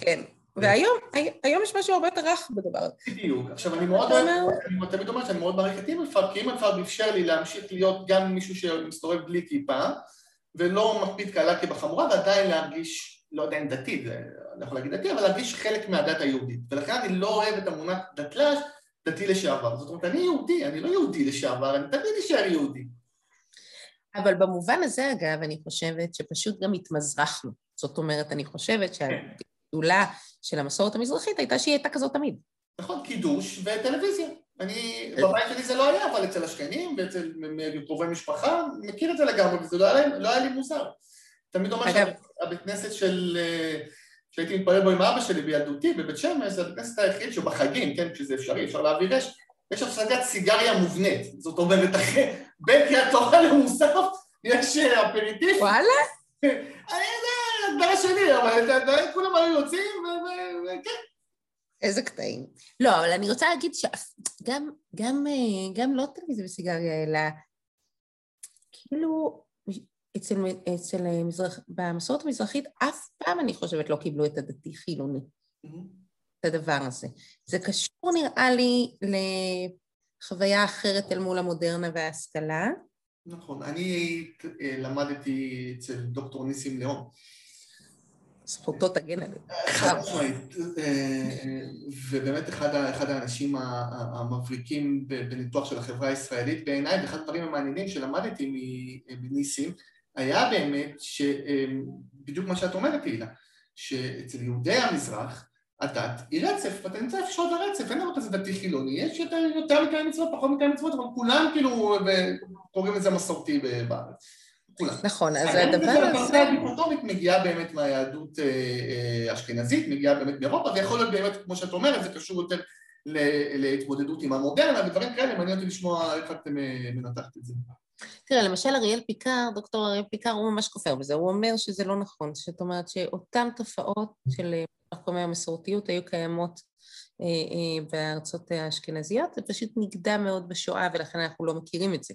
C: כן, והיום, היום יש משהו הרבה יותר רך בדבר הזה.
B: בדיוק. עכשיו, אני מאוד אוהב, אני תמיד אומר שאני מאוד מעריך את אימלפארק, כי אימלפארק אפשר לי להמשיך להיות גם מישהו שמסתובב בלי כיפה, ולא מקפיד קלה כבחמורה, ועדיין להרגיש, לא יודע אם דתי, אני לא יכול להגיד דתי, אבל להרגיש חלק מהדת היהודית. ולכן אני לא אוהב את המונח דתל"ש, דתי לשעבר. זאת אומרת, אני יהודי, אני לא יהודי לשעבר, אני תמיד אשאר יהודי.
C: אבל במובן הזה, אגב, אני חושבת שפשוט גם התמזרחנו. זאת אומרת, אני חושבת. כן. הגדולה של המסורת המזרחית הייתה שהיא הייתה כזאת תמיד.
B: נכון, קידוש וטלוויזיה. אני, בבית שלי זה לא היה, אבל אצל השכנים ואצל קרובי משפחה, מכיר את זה לגמרי, וזה לא היה, לא היה לי מוזר. תמיד אומר שהבית כנסת של... שהייתי מתפלל בו עם אבא שלי בילדותי בבית שמש, זה הבית כנסת היחיד שבחגים, כן, כשזה אפשרי, אפשר להעביר אש, יש הפסקת סיגריה מובנית. זאת אומרת, אחרי, בין קריאת תוכן למוסף, יש אפריטיף.
C: וואלה?
B: אני יודע, הדבר שלי, אבל כולם היו יוצאים, וכן.
C: איזה קטעים. לא, אבל אני רוצה להגיד שגם גם, גם לא טלוויזיה וסיגריה, אלא כאילו אצל, אצל מזרח, במסורת המזרחית אף פעם אני חושבת לא קיבלו את הדתי חילוני, mm-hmm. את הדבר הזה. זה קשור נראה לי לחוויה אחרת אל מול המודרנה וההשכלה.
B: נכון, אני למדתי אצל דוקטור ניסים ליאון.
C: זכותו תגן עליו.
B: חד משמעית, ובאמת אחד, אחד האנשים המבריקים בניתוח של החברה הישראלית בעיניי, ואחד הדברים המעניינים שלמדתי מניסים, היה באמת שבדיוק מה שאת אומרת, תהילה, שאצל יהודי המזרח הדת היא רצף, ואתה נמצא איפה שעוד הרצף, אין דבר כזה דתי חילוני, יש יותר, מקיים מצוות, פחות מקיים מצוות, אבל כולם כאילו קוראים לזה מסורתי בארץ. כולם.
C: נכון, אז הדבר הזה...
B: הדיכוטומית מגיעה באמת מהיהדות האשכנזית, מגיעה באמת מאירופה, ויכול להיות באמת, כמו שאת אומרת, זה קשור יותר להתמודדות עם המודרנה ודברים כאלה, מעניין אותי לשמוע איך את מנתחת את זה.
C: תראה, למשל אריאל פיקר, דוקטור אריאל פיקר, הוא ממש כופר בזה, הוא אומר שזה לא נכון, זאת אומרת שאותן תופעות של מחקומי המסורתיות היו קיימות אה, אה, בארצות האשכנזיות, זה פשוט נגדע מאוד בשואה ולכן אנחנו לא מכירים את זה.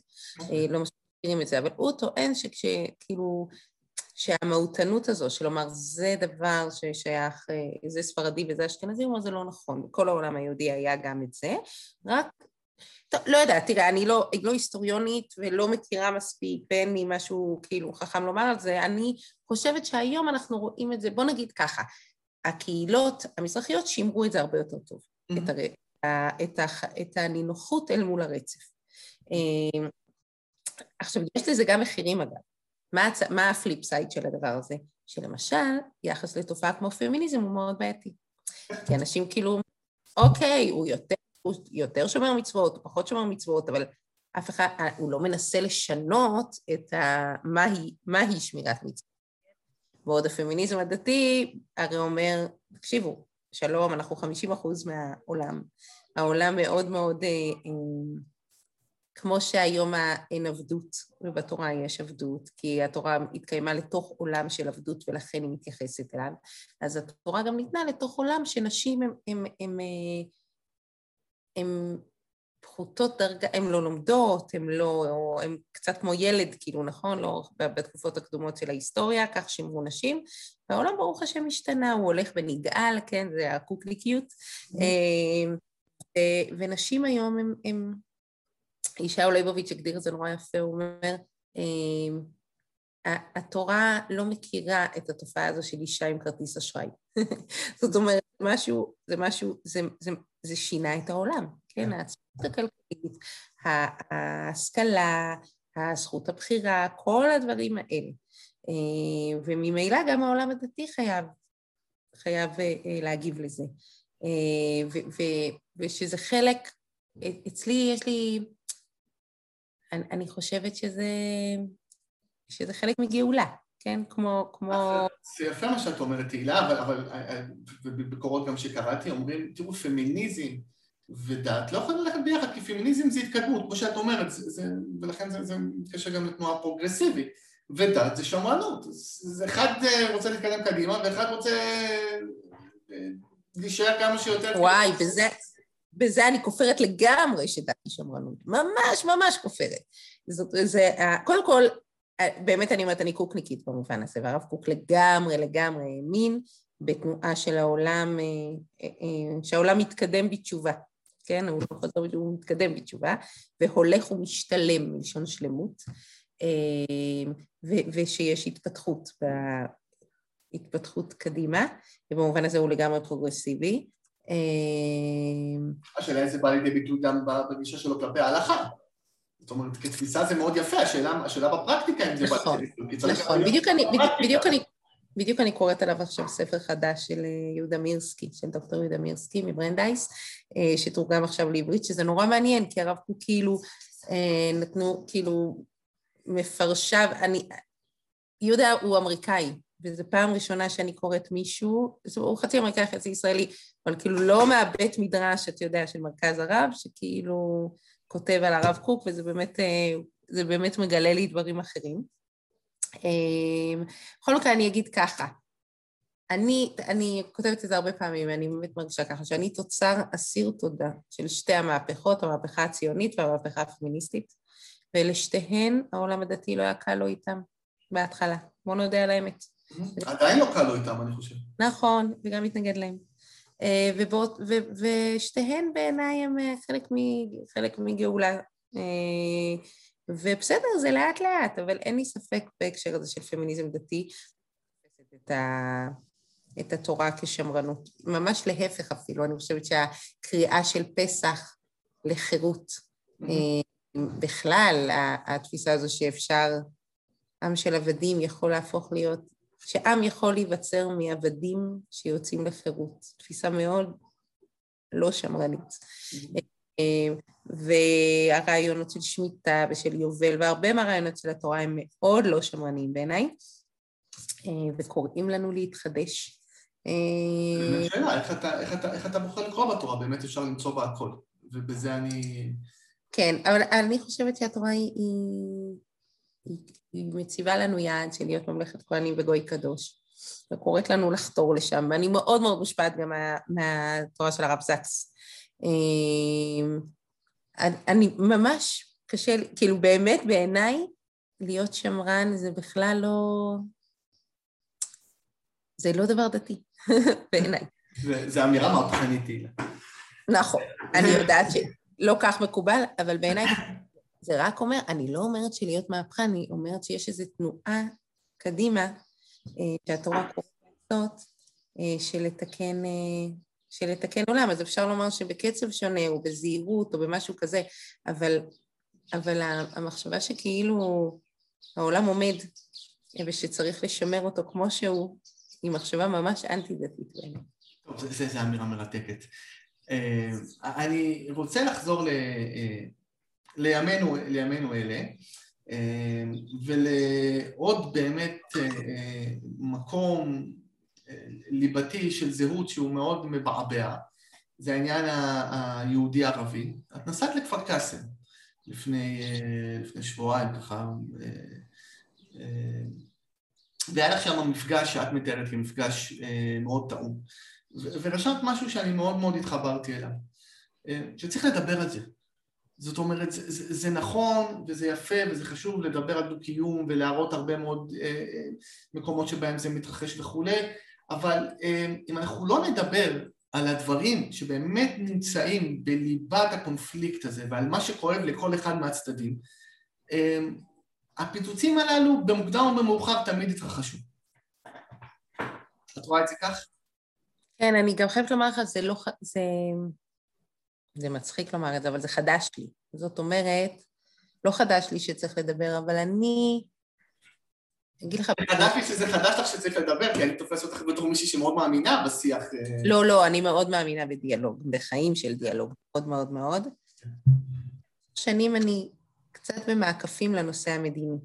C: לא מכירים את זה, אבל הוא טוען שכשכאילו, שהמהותנות הזו, שלומר זה דבר ששייך, אה, זה ספרדי וזה אשכנזי, הוא אומר זה לא נכון, בכל העולם היהודי היה גם את זה, רק טוב, לא יודעת, תראה, אני לא, לא היסטוריונית ולא מכירה מספיק, ואין לי משהו כאילו חכם לומר על זה, אני חושבת שהיום אנחנו רואים את זה, בוא נגיד ככה, הקהילות המזרחיות שימרו את זה הרבה יותר טוב, mm-hmm. את, הר... את, ה... את הנינוחות אל מול הרצף. אמ, עכשיו, יש לזה גם מחירים אגב. מה, הצ... מה ה-flip side של הדבר הזה? שלמשל, יחס לתופעה כמו פמיניזם הוא מאוד בעייתי. כי אנשים כאילו, אוקיי, הוא יותר הוא יותר שומר מצוות, הוא פחות שומר מצוות, אבל אף אחד, הוא לא מנסה לשנות את ה... מהי, מהי שמירת מצוות. ועוד הפמיניזם הדתי הרי אומר, תקשיבו, שלום, אנחנו 50 אחוז מהעולם. העולם מאוד מאוד, אה, אה, כמו שהיום אין עבדות, ובתורה יש עבדות, כי התורה התקיימה לתוך עולם של עבדות ולכן היא מתייחסת אליו, אז התורה גם ניתנה לתוך עולם שנשים הן הן פחותות דרגה, הן לא לומדות, הן לא, הן קצת כמו ילד, כאילו, נכון? לא בתקופות הקדומות של ההיסטוריה, כך שימרו נשים. והעולם ברוך השם השתנה, הוא הולך ונגאל, כן? זה הקוקליקיות. Mm-hmm. ונשים היום הן, ישעיהו ליבוביץ' הגדיר את זה נורא יפה, הוא אומר, התורה לא מכירה את התופעה הזו של אישה עם כרטיס אשראי. זאת אומרת, משהו, זה משהו, זה, זה, זה שינה את העולם, כן? כן. העצמאות הכלכלית, ההשכלה, הזכות הבחירה, כל הדברים האלה. אה, וממילא גם העולם הדתי חייב, חייב אה, להגיב לזה. אה, ו, ו, ושזה חלק, אצלי יש לי, אני, אני חושבת שזה, שזה חלק מגאולה. כן? כמו... כמו...
B: זה יפה מה שאת אומרת, תהילה, אבל, אבל בביקורות גם שקראתי, אומרים, תראו, פמיניזם ודת לא יכולים ללכת ביחד, כי פמיניזם זה התקדמות, כמו שאת אומרת, זה, זה, ולכן זה, זה מתקשר גם לתנועה פרוגרסיבית, ודת זה שמרנות. אז אחד אה, רוצה להתקדם קדימה, ואחד רוצה אה, להישאר כמה שיותר...
C: וואי, בזה... בזה אני כופרת לגמרי שדת היא שמרנות, ממש ממש כופרת. זאת, זה, קודם כל, באמת אני אומרת, אני קוקניקית במובן הזה, והרב קוק לגמרי לגמרי האמין בתנועה של העולם, אה, אה, שהעולם מתקדם בתשובה, כן? הוא לא חוזר, הוא מתקדם בתשובה, והולך ומשתלם מלשון שלמות, אה, ושיש התפתחות, התפתחות קדימה, ובמובן הזה הוא לגמרי פרוגרסיבי.
B: השאלה אם זה בא לידי ביטוי גם בגישה שלו כלפי ההלכה. זאת אומרת, כתפיסה זה מאוד יפה, השאלה, השאלה בפרקטיקה אם זה...
C: נכון, נכון, בדיוק אני, בדיוק, אני, בדיוק אני קוראת עליו עכשיו ספר חדש של אה, יהודה מירסקי, של דוקטור יהודה מירסקי מברנדייס, אה, שתורגם עכשיו לעברית, שזה נורא מעניין, כי הרב קוק כאילו אה, נתנו, כאילו, מפרשיו, אני... יהודה הוא אמריקאי, וזו פעם ראשונה שאני קוראת מישהו, הוא חצי אמריקאי, חצי ישראלי, אבל כאילו לא מהבית מדרש, אתה יודע, של מרכז הרב, שכאילו... כותב על הרב קוק, וזה באמת, אה, באמת מגלה לי דברים אחרים. אמ, בכל מקרה אני אגיד ככה, אני, אני כותבת את זה הרבה פעמים, אני באמת מרגישה ככה, שאני תוצר אסיר תודה של שתי המהפכות, המהפכה הציונית והמהפכה הפמיניסטית, ולשתיהן העולם הדתי לא היה קל לו איתם בהתחלה. בואו נודה על האמת.
B: עדיין לא קל לו איתם, אני חושב.
C: נכון, וגם מתנגד להם. אה, ובאות, ו, ושתיהן בעיניי הם אה, חלק, מ, חלק מגאולה. אה, ובסדר, זה לאט לאט, אבל אין לי ספק בהקשר הזה של פמיניזם דתי, את, ה, את התורה כשמרנות. ממש להפך אפילו, אני חושבת שהקריאה של פסח לחירות, mm-hmm. בכלל, התפיסה הזו שאפשר, עם של עבדים יכול להפוך להיות שעם יכול להיווצר מעבדים שיוצאים לחירות. תפיסה מאוד לא שמרנית. והרעיונות של שמיטה ושל יובל, והרבה מהרעיונות של התורה הם מאוד לא שמרניים בעיניי, וקוראים לנו להתחדש.
B: שאלה, איך אתה, איך, אתה, איך אתה בוחר לקרוא בתורה? באמת אפשר למצוא בה הכל, ובזה אני...
C: כן, אבל אני חושבת שהתורה היא, היא מציבה לנו יעד של להיות ממלכת כהנים וגוי קדוש, וקוראת לנו לחתור לשם, ואני מאוד מאוד מושפעת גם מה, מהתורה של הרב זקס. אמ, אני ממש קשה, כאילו באמת בעיניי, להיות שמרן זה בכלל לא... זה לא דבר דתי, בעיניי.
B: זה אמירה מהפכנית.
C: נכון, אני יודעת שלא כך מקובל, אבל בעיניי זה רק אומר, אני לא אומרת שלהיות מהפכה, אני אומרת שיש איזו תנועה קדימה אה, שהתורה קוראת לעשות, אה, של לתקן, אה, עולם. אז אפשר לומר שבקצב שונה, או בזהירות, או במשהו כזה, אבל, אבל המחשבה שכאילו העולם עומד, ושצריך לשמר אותו כמו שהוא, היא מחשבה ממש אנטי-דתית בעיניי.
B: טוב, זו אמירה מרתקת. אני רוצה לחזור ל... לימינו, לימינו אלה, אה, ולעוד באמת אה, מקום אה, ליבתי של זהות שהוא מאוד מבעבע, זה העניין היהודי-ערבי. את נסעת לכפר קאסם לפני, לפני שבועיים ככה, והיה לך שם מפגש שאת מתארת כמפגש מאוד טעון. ורשמת משהו שאני מאוד מאוד התחברתי אליו, שצריך לדבר על זה. זאת אומרת, זה, זה, זה נכון וזה יפה וזה חשוב לדבר על דו-קיום ולהראות הרבה מאוד אה, אה, מקומות שבהם זה מתרחש וכולי, אבל אה, אם אנחנו לא נדבר על הדברים שבאמת נמצאים בליבת הקונפליקט הזה ועל מה שכואב לכל אחד מהצדדים, אה, הפיצוצים הללו במוקדם או במאוחר תמיד יתרחשו. את רואה את זה כך?
C: כן, אני גם חייבת לומר לך, זה לא... זה... זה מצחיק לומר את זה, אבל זה חדש לי. זאת אומרת, לא חדש לי שצריך לדבר, אבל אני...
B: אגיד לך... חדש לי שזה חדש לך שצריך לדבר, כי אני תופס אותך בתור מישהי שמאוד מאמינה בשיח. אה.
C: לא, לא, אני מאוד מאמינה בדיאלוג, בחיים של דיאלוג, מאוד מאוד מאוד. שנים אני קצת במעקפים לנושא המדיני.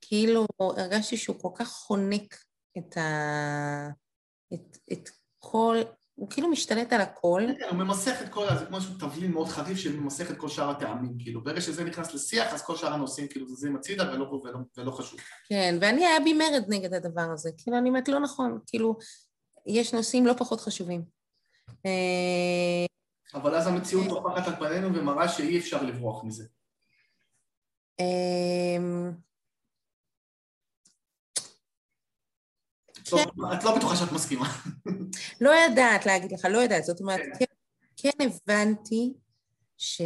C: כאילו הרגשתי שהוא כל כך חונק את, ה... את, את כל הוא כאילו משתלט על הכל.
B: כן, הוא ממסך את כל, זה כמו איזשהו תבלין מאוד חריף שממסך את כל שאר הטעמים, כאילו. ברגע שזה נכנס לשיח, אז כל שאר הנושאים כאילו זזים הצידה ולא, ולא, ולא חשוב.
C: כן, ואני היה בי מרד נגד הדבר הזה. כאילו, אני אומרת, לא נכון, כאילו, יש נושאים לא פחות חשובים.
B: אה, אבל אז המציאות טופחת על פנינו ומראה שאי אפשר לברוח מזה. אה, לא, את לא בטוחה שאת מסכימה.
C: לא יודעת להגיד לך, לא יודעת, זאת אומרת, כן, כן הבנתי ש...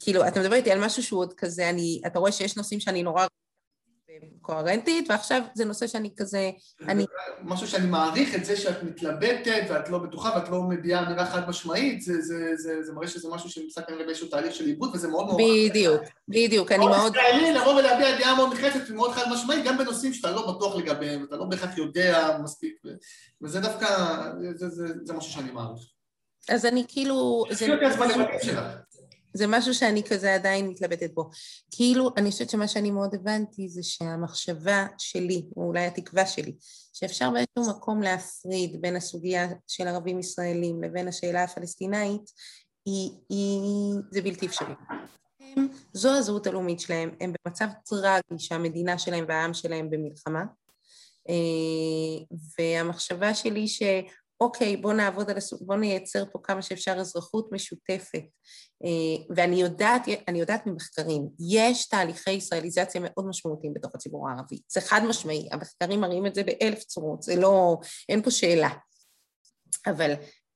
C: כאילו, אתה מדבר איתי על משהו שהוא עוד כזה, אני, אתה רואה שיש נושאים שאני נורא קוהרנטית, ועכשיו זה נושא שאני כזה... אני...
B: משהו שאני מעריך את זה שאת מתלבטת ואת לא בטוחה ואת לא מביעה אמירה חד משמעית, זה, זה, זה, זה מראה שזה משהו שנמצא כנראה באיזשהו תהליך של עיבוד וזה מאוד מאוד...
C: בדיוק, בדיוק, אני מאוד...
B: ישראלי לבוא ולהביע דעה מאוד נחרצת ומאוד חד משמעית, גם בנושאים שאתה לא בטוח לגביהם, אתה לא בהכרח יודע מספיק, וזה דווקא, זה, זה, זה, זה משהו שאני מעריך.
C: אז אני כאילו... זה... זה משהו שאני כזה עדיין מתלבטת בו. כאילו, אני חושבת שמה שאני מאוד הבנתי זה שהמחשבה שלי, או אולי התקווה שלי, שאפשר באיזשהו מקום להפריד בין הסוגיה של ערבים ישראלים לבין השאלה הפלסטינאית, היא, היא, זה בלתי אפשרי. הם, זו הזהות הלאומית שלהם, הם במצב טרגי שהמדינה שלהם והעם שלהם במלחמה. אה, והמחשבה שלי שאוקיי, בוא נעבוד על הסוג, בוא נייצר פה כמה שאפשר אזרחות משותפת. אה, ואני יודעת, אני יודעת ממחקרים, יש תהליכי ישראליזציה מאוד משמעותיים בתוך הציבור הערבי. זה חד משמעי, המחקרים מראים את זה באלף צורות, זה לא, אין פה שאלה. אבל,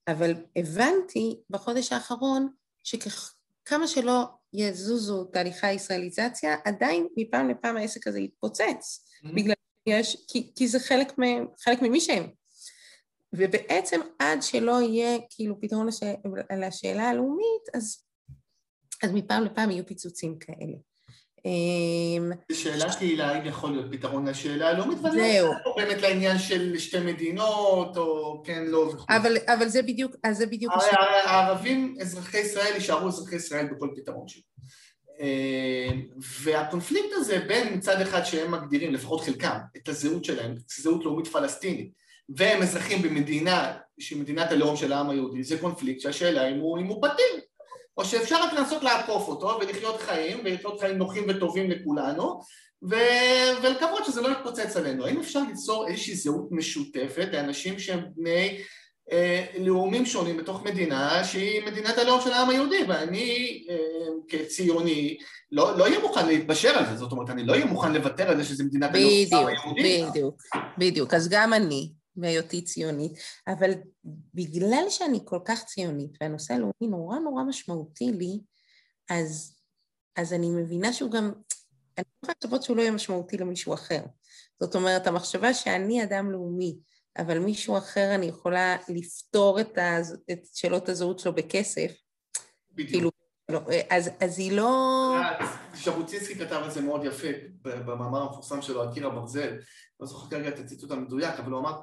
C: אבל הבנתי בחודש האחרון שכמה שלא יזוזו תהליכי הישראליזציה, עדיין מפעם לפעם העסק הזה יתפוצץ, mm-hmm. בגלל יש, כי, כי זה חלק, מ, חלק ממי שהם. ובעצם עד שלא יהיה כאילו פתרון לש, לשאלה הלאומית, אז, אז מפעם לפעם יהיו פיצוצים כאלה.
B: אמ, שאלה קהילה, האם יכול להיות פתרון לשאלה הלאומית, ואני לא פה באמת לעניין של שתי מדינות, או כן, לא וכו'.
C: אבל, אבל זה בדיוק, אז זה בדיוק...
B: הערבים, אזרחי ישראל, יישארו אזרחי ישראל בכל פתרון שלו. אמ, והקונפליקט הזה בין מצד אחד שהם מגדירים, לפחות חלקם, את הזהות שלהם, זהות לאומית פלסטינית, והם אזרחים במדינה שהיא מדינת הלאום של העם היהודי, זה קונפליקט שהשאלה אם הוא, אם הוא פתיר. או שאפשר רק לנסות לעקוף אותו ולחיות חיים, ולחיות חיים נוחים וטובים לכולנו, ו- ולקוות שזה לא יתפוצץ עלינו. האם אפשר ליצור איזושהי זהות משותפת לאנשים שהם בני אה, לאומים שונים בתוך מדינה שהיא מדינת הלאום של העם היהודי, ואני אה, כציוני לא, לא אהיה מוכן להתבשר על זה, זאת אומרת, אני לא אהיה מוכן לוותר על זה שזה מדינת הלאום של העם היהודי.
C: בדיוק, בדיוק. אז גם אני, מהיותי ציונית, אבל בגלל שאני כל כך ציונית והנושא הלאומי נורא נורא משמעותי לי, אז, אז אני מבינה שהוא גם, אני לא יכולה לצפות שהוא לא יהיה משמעותי למישהו אחר. זאת אומרת, המחשבה שאני אדם לאומי, אבל מישהו אחר אני יכולה לפתור את, הז... את שאלות הזהות שלו בכסף,
B: בדיוק. כאילו,
C: לא, אז, אז היא לא...
B: ז'בוטינסקי כתב על זה מאוד יפה במאמר המפורסם שלו על קיר הברזל, לא זוכר כרגע את הציטוט המדויק, אבל הוא אמר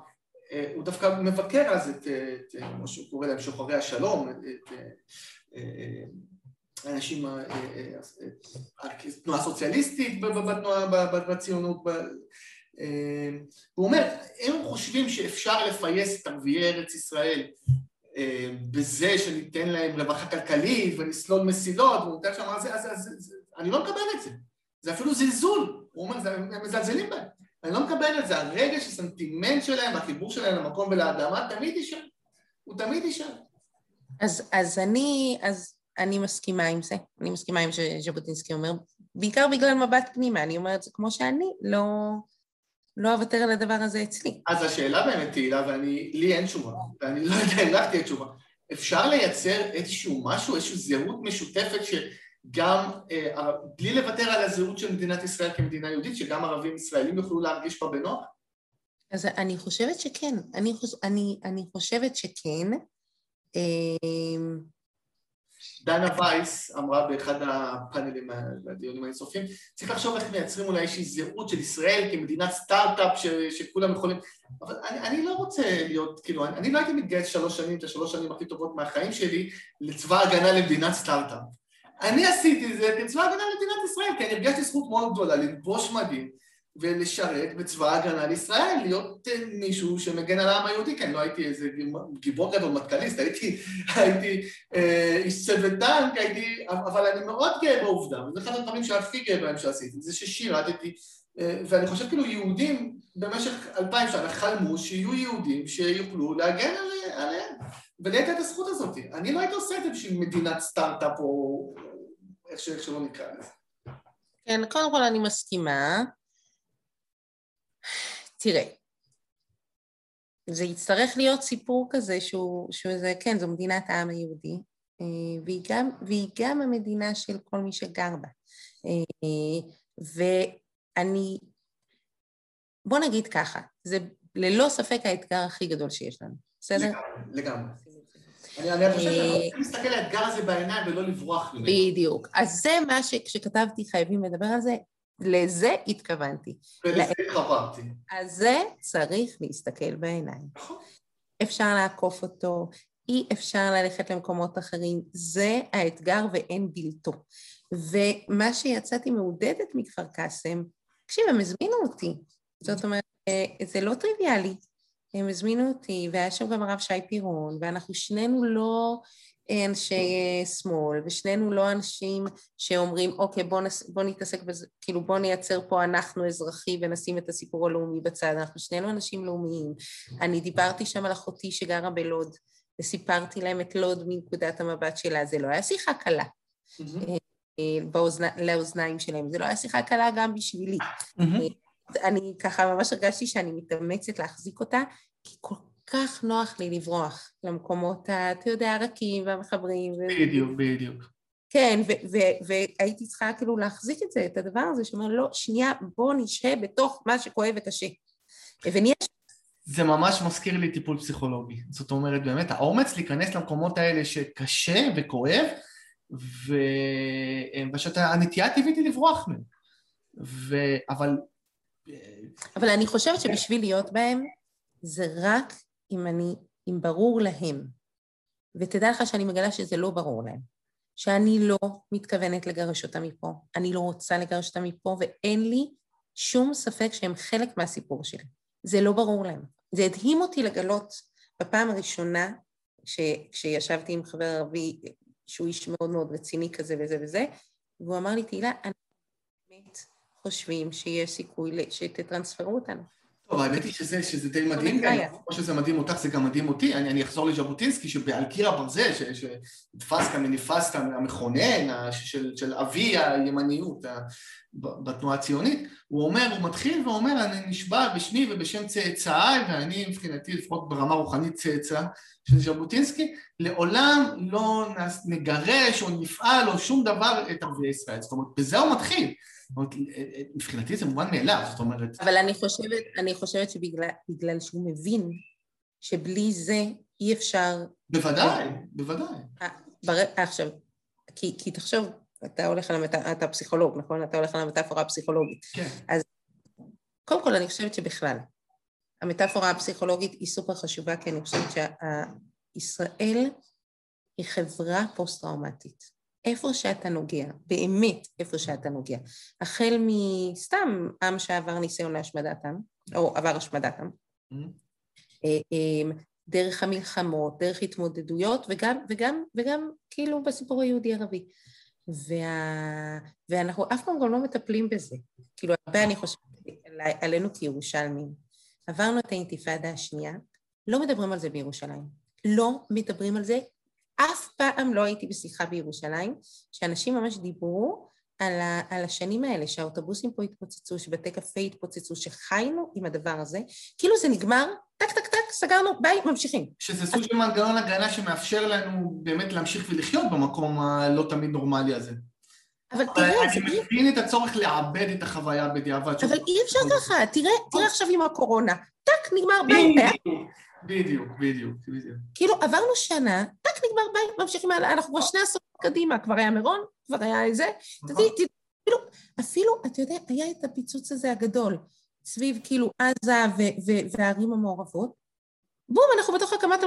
B: הוא דווקא מבקר אז את, את מה שהוא קורא להם שוחרי השלום, את אה, האנשים, התנועה הסוציאליסטית בציונות, הוא אומר, הם חושבים שאפשר לפייס את ערביי ארץ ישראל בזה שניתן להם רווחה כלכלית ונסלול מסילות, והוא נותן שם, אז, אז, אז, אני לא מקבל את זה, זה אפילו זלזול, הוא אומר, הם מזלזלים בהם. אני לא מקבל את זה, הרגש, הסנטימנט שלהם, החיבור שלהם למקום ולאדמה, תמיד יישאר. הוא תמיד יישאר.
C: אז, אז אני, אז אני מסכימה עם זה, אני מסכימה עם שז'בוטינסקי אומר, בעיקר בגלל מבט פנימה, אני אומרת זה כמו שאני, לא, לא אוותר על הדבר הזה אצלי.
B: אז השאלה באמת, תהילה, ואני, לי אין תשובה, ואני לא יודע אם לך תהיה תשובה. אפשר לייצר איזשהו משהו, איזושהי זהות משותפת ש... גם אה, בלי לוותר על הזהות של מדינת ישראל כמדינה יהודית, שגם ערבים ישראלים יוכלו להרגיש בה בנוח?
C: אז אני חושבת שכן, אני, חוש... אני, אני חושבת שכן. אמ,
B: דנה וייס אמרה באחד הפאנלים, הדיונים האינסופיים, צריך לחשוב איך מייצרים אולי איזושהי זהות של ישראל כמדינת סטארט-אפ ש, שכולם יכולים... אבל אני, אני לא רוצה להיות, כאילו, אני, אני לא הייתי מתגייס שלוש שנים, את השלוש שנים הכי טובות מהחיים שלי, לצבא הגנה למדינת סטארט-אפ. אני עשיתי את זה כצבא הגנה למדינת ישראל, כי אני הרגשתי זכות מאוד גדולה ללבוש מדים ולשרת בצבא הגנה לישראל, להיות אה, מישהו שמגן על העם היהודי, כי אני לא הייתי איזה גיבור גדול, מטכ"ליסט, הייתי, הייתי אה, איש צוות טנק, הייתי, אבל אני מאוד גאה בעובדה, וזה אחד הדברים שהכי גאה בהם שעשיתי, זה ששירתתי, אה, ואני חושב כאילו יהודים במשך אלפיים שנה חלמו שיהיו יהודים שיוכלו להגן עליהם. ולי הייתה את הזכות הזאת. אני לא הייתי עושה את זה בשביל מדינת סטארט-אפ או איך שלא נקרא לזה.
C: כן, קודם כל אני מסכימה. תראה, זה יצטרך להיות סיפור כזה שהוא, שזה, כן, זו מדינת העם היהודי, אה, והיא גם, והיא גם המדינה של כל מי שגר בה. אה, ואני, בוא נגיד ככה, זה ללא ספק האתגר הכי גדול שיש לנו, בסדר?
B: לגמרי. אני חושב שאנחנו צריכים להסתכל על האתגר הזה בעיניים ולא לברוח ממנו.
C: בדיוק. אז זה מה שכשכתבתי חייבים לדבר על זה, לזה התכוונתי.
B: ולזה התחברתי.
C: אז זה צריך להסתכל בעיניים. נכון. אפשר לעקוף אותו, אי אפשר ללכת למקומות אחרים, זה האתגר ואין בלתו. ומה שיצאתי מעודדת מכפר קאסם, תקשיב, הם הזמינו אותי. זאת אומרת, אה, זה לא טריוויאלי. הם הזמינו אותי, והיה שם גם הרב שי פירון, ואנחנו שנינו לא, אנשי שמאל, ושנינו לא אנשים שאומרים, אוקיי, בוא, נס, בוא נתעסק בזה, כאילו בוא נייצר פה אנחנו אזרחי ונשים את הסיפור הלאומי בצד, אנחנו שנינו אנשים לאומיים. אני דיברתי שם על אחותי שגרה בלוד, וסיפרתי להם את לוד מנקודת המבט שלה, זה לא היה שיחה קלה. Mm-hmm. באוזנ... לאוזניים שלהם, זה לא היה שיחה קלה גם בשבילי. Mm-hmm. אני ככה ממש הרגשתי שאני מתאמצת להחזיק אותה, כי כל כך נוח לי לברוח למקומות, אתה יודע, הרכים והמחברים.
B: בדיוק, ו... בדיוק.
C: כן, והייתי צריכה כאילו להחזיק את זה, את הדבר הזה, שאומר, לא, שנייה, בוא נשהה בתוך מה שכואב וקשה. ונהיה...
B: זה ממש מזכיר לי טיפול פסיכולוגי. זאת אומרת, באמת, האומץ להיכנס למקומות האלה שקשה וכואב, ופשוט הנטייה הטבעית היא לברוח מהם. ו... אבל...
C: אבל אני חושבת שבשביל להיות בהם, זה רק אם אני, אם ברור להם, ותדע לך שאני מגלה שזה לא ברור להם, שאני לא מתכוונת לגרש אותם מפה, אני לא רוצה לגרש אותם מפה, ואין לי שום ספק שהם חלק מהסיפור שלי. זה לא ברור להם. זה הדהים אותי לגלות בפעם הראשונה, ש, כשישבתי עם חבר ערבי, שהוא איש מאוד מאוד רציני כזה וזה וזה, והוא אמר לי, תהילה, אנחנו באמת חושבים שיש סיכוי שתטרנספרו אותנו.
B: טוב, האמת היא שזה, שזה די מדהים, כמו שזה מדהים אותך, זה גם מדהים אותי. אני, אני אחזור לז'בוטינסקי, שעל קיר הברזל, שנתפס כמניפסט המכונן, של, של אבי הימניות בתנועה הציונית, הוא אומר, הוא מתחיל ואומר, אני נשבע בשמי ובשם צאצאיי, ואני מבחינתי, לפחות ברמה רוחנית צאצא של ז'בוטינסקי, לעולם לא נגרש או נפעל או שום דבר את ערביי ישראל. זאת אומרת, בזה הוא מתחיל. מבחינתי זה מובן מאליו, זאת אומרת...
C: אבל אני חושבת, אני חושבת שבגלל שהוא מבין שבלי זה אי אפשר...
B: בוודאי, בוודאי.
C: אה, עכשיו, כי, כי תחשוב, אתה הולך על המטאפורה, אתה פסיכולוג, נכון? אתה הולך על המטאפורה הפסיכולוגית.
B: כן.
C: אז קודם כל אני חושבת שבכלל, המטאפורה הפסיכולוגית היא סופר חשובה, כי אני חושבת שישראל היא חברה פוסט-טראומטית. איפה שאתה נוגע, באמת איפה שאתה נוגע. החל מסתם עם שעבר ניסיון להשמדת עם, או עבר השמדת עם, mm-hmm. דרך המלחמות, דרך התמודדויות, וגם, וגם, וגם כאילו בסיפור היהודי-ערבי. וה... ואנחנו אף פעם גם לא מטפלים בזה. כאילו, הרבה אני חושבת עלינו כירושלמים. עברנו את האינתיפאדה השנייה, לא מדברים על זה בירושלים. לא מדברים על זה אף פעם לא הייתי בשיחה בירושלים, שאנשים ממש דיברו על, ה, על השנים האלה, שהאוטובוסים פה התפוצצו, שבתי קפה התפוצצו, שחיינו עם הדבר הזה, כאילו זה נגמר, טק טק סגרנו, ביי, ממשיכים.
B: שזה סוג של מנגנון הגנה שמאפשר לנו באמת להמשיך ולחיות במקום הלא תמיד נורמלי הזה.
C: אבל תראה,
B: אני מבין את הצורך לעבד את החוויה בדיעבד.
C: אבל אי אפשר ככה, תראה, תראה עכשיו עם הקורונה, טק, נגמר, ביי.
B: בדיוק, בדיוק, בדיוק.
C: כאילו, עברנו שנה, טק, נגמר, ביי, ממשיכים הלאה, אנחנו כבר שני עשורים קדימה, כבר היה מירון, כבר היה איזה, נכון. כאילו, אפילו, אתה יודע, היה את הפיצוץ הזה הגדול, סביב כאילו עזה והערים המעורבות, בום, אנחנו בתוך הקמת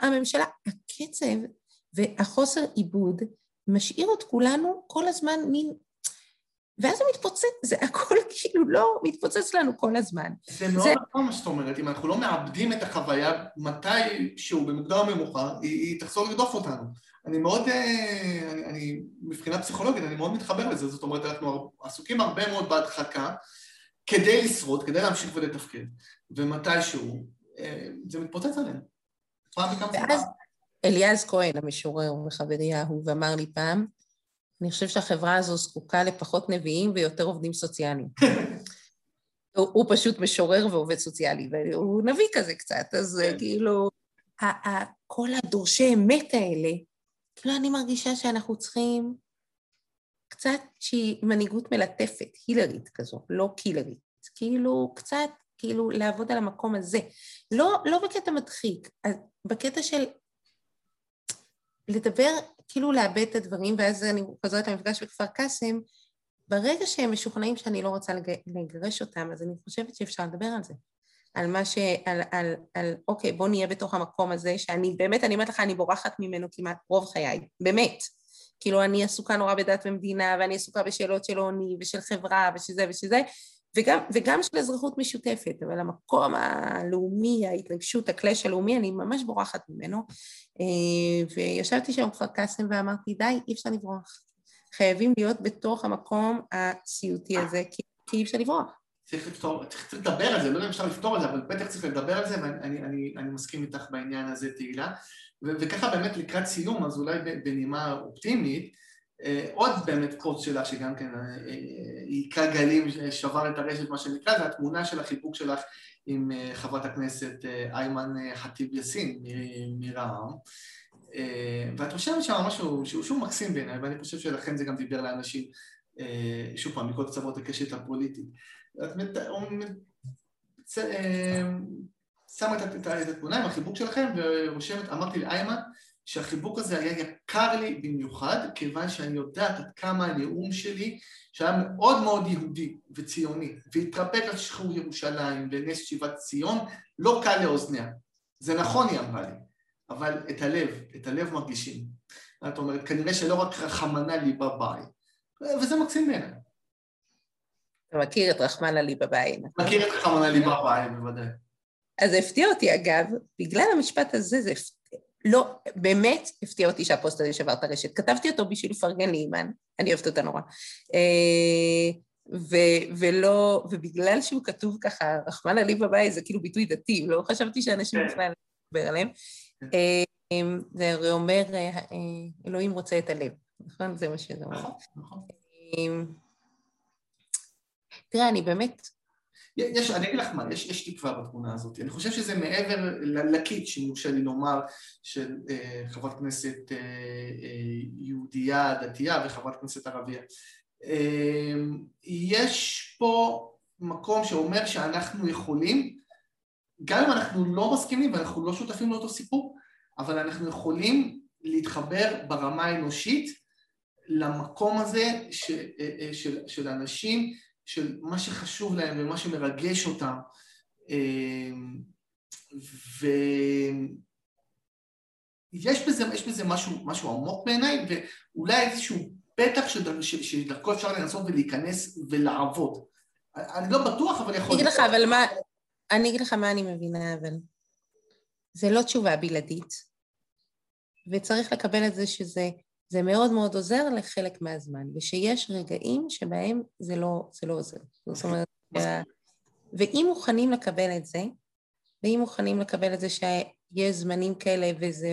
C: הממשלה. הקצב והחוסר עיבוד משאיר את כולנו כל הזמן מין ואז זה מתפוצץ, זה הכל כאילו לא מתפוצץ לנו כל הזמן.
B: זה מאוד נכון מה שאת אומרת, אם אנחנו לא מאבדים את החוויה, מתי שהוא במוקדם או במאוחר, היא, היא תחזור לרדוף אותנו. אני מאוד, אה, אני, אני, מבחינה פסיכולוגית, אני מאוד מתחבר לזה, זאת אומרת, אנחנו עסוקים הרבה מאוד בהדחקה כדי לשרוד, כדי להמשיך ולתפקד, ומתישהו אה, זה מתפוצץ. פעם מכמה
C: ואז אליעז כהן, המשורר וחברי האהוב, אמר לי פעם, אני חושב שהחברה הזו זקוקה לפחות נביאים ויותר עובדים סוציאליים. הוא, הוא פשוט משורר ועובד סוציאלי, והוא נביא כזה קצת, אז כן. כאילו, כל הדורשי אמת האלה, כאילו אני מרגישה שאנחנו צריכים קצת שהיא מנהיגות מלטפת, הילרית כזו, לא קילרית, כאילו קצת, כאילו לעבוד על המקום הזה. לא, לא בקטע מדחיק, בקטע של לדבר כאילו לאבד את הדברים, ואז אני חוזרת למפגש בכפר קאסם, ברגע שהם משוכנעים שאני לא רוצה לגרש אותם, אז אני חושבת שאפשר לדבר על זה. על מה ש... על, על, על אוקיי, בוא נהיה בתוך המקום הזה, שאני באמת, אני אומרת לך, אני בורחת ממנו כמעט רוב חיי, באמת. כאילו, אני עסוקה נורא בדת ומדינה, ואני עסוקה בשאלות של עוני, ושל חברה, ושל זה ושל זה, וגם, וגם של אזרחות משותפת, אבל המקום הלאומי, ההתרגשות, הקלאש הלאומי, אני ממש בורחת ממנו. אה, וישבתי שם בכפר קאסם ואמרתי, די, אי אפשר לברוח. חייבים להיות בתוך המקום הסיוטי הזה, כי, כי אי אפשר לברוח.
B: צריך לפתור, צריך לדבר על זה, לא יודע אם אפשר לפתור את זה, אבל בטח צריך לדבר על זה, ואני אני, אני מסכים איתך בעניין הזה, תהילה. וככה באמת לקראת סיום, אז אולי בנימה אופטימית, עוד באמת פוסט שלה שגם כן היכה אה, גלים, שבר את הרשת מה שנקרא, זה התמונה של החיבוק שלך עם אה, חברת הכנסת איימן חטיב יאסין מרע"מ ואת חושבת שם משהו שהוא, שהוא מקסים בעיניי ואני חושב שלכן זה גם דיבר לאנשים שוב פעם מכל קצוות הקשת הפוליטית את. שמה את התמונה עם החיבוק שלכם ורושמת אמרתי לאיימן שהחיבוק הזה היה יקר לי במיוחד, כיוון שאני יודעת עד כמה הנאום שלי, שהיה מאוד מאוד יהודי וציוני, והתרפק על שחרור ירושלים ונס שיבת ציון, לא קל לאוזניה. זה נכון, היא אמרה לי, אבל את הלב, את הלב מרגישים. זאת אומרת, כנראה שלא רק רחמנא ליבא בעי, וזה מקסים בעיניי.
C: אתה מכיר את רחמנא ליבא בעי,
B: נכון? מכיר את רחמנא ליבא בעי, בוודאי.
C: אז זה הפתיע אותי, אגב, בגלל המשפט הזה, זה לא, באמת הפתיע אותי שהפוסט הזה שבר את הרשת. כתבתי אותו בשביל לפרגן לאימאן, אני אוהבת אותה נורא. אה, ו- ולא, ובגלל שהוא כתוב ככה, רחמנא לי בבית, זה כאילו ביטוי דתי, לא חשבתי שאנשים כן. בכלל לדבר עליהם. כן. אה, זה הרי אומר, אה, אלוהים רוצה את הלב, נכון? זה מה שזה אומר. נכון, נכון. תראה, אני באמת
B: יש, אני אגיד לך מה, יש, יש תקווה בתמונה הזאת. אני חושב שזה מעבר לקיט, אם יורשה לי לומר, של אה, חברת כנסת אה, אה, יהודייה דתייה וחברת כנסת ערבייה. אה, יש פה מקום שאומר שאנחנו יכולים, גם אם אנחנו לא מסכימים ואנחנו לא שותפים לאותו סיפור, אבל אנחנו יכולים להתחבר ברמה האנושית למקום הזה ש, אה, אה, של, של אנשים של מה שחשוב להם ומה שמרגש אותם. אמ, ויש בזה, בזה משהו, משהו עמוק בעיניי, ואולי איזשהו פתח שדר, שדרכו אפשר לנסות ולהיכנס ולעבוד. אני לא בטוח, אבל יכול...
C: אני אגיד לך, אבל מה... אני אגיד לך מה אני מבינה, אבל... זה לא תשובה בלעדית, וצריך לקבל את זה שזה זה מאוד מאוד עוזר לחלק מהזמן, ושיש רגעים שבהם זה לא, זה לא עוזר. זאת אומרת, ואם מוכנים לקבל את זה, ואם מוכנים לקבל את זה שיש זמנים כאלה וזה...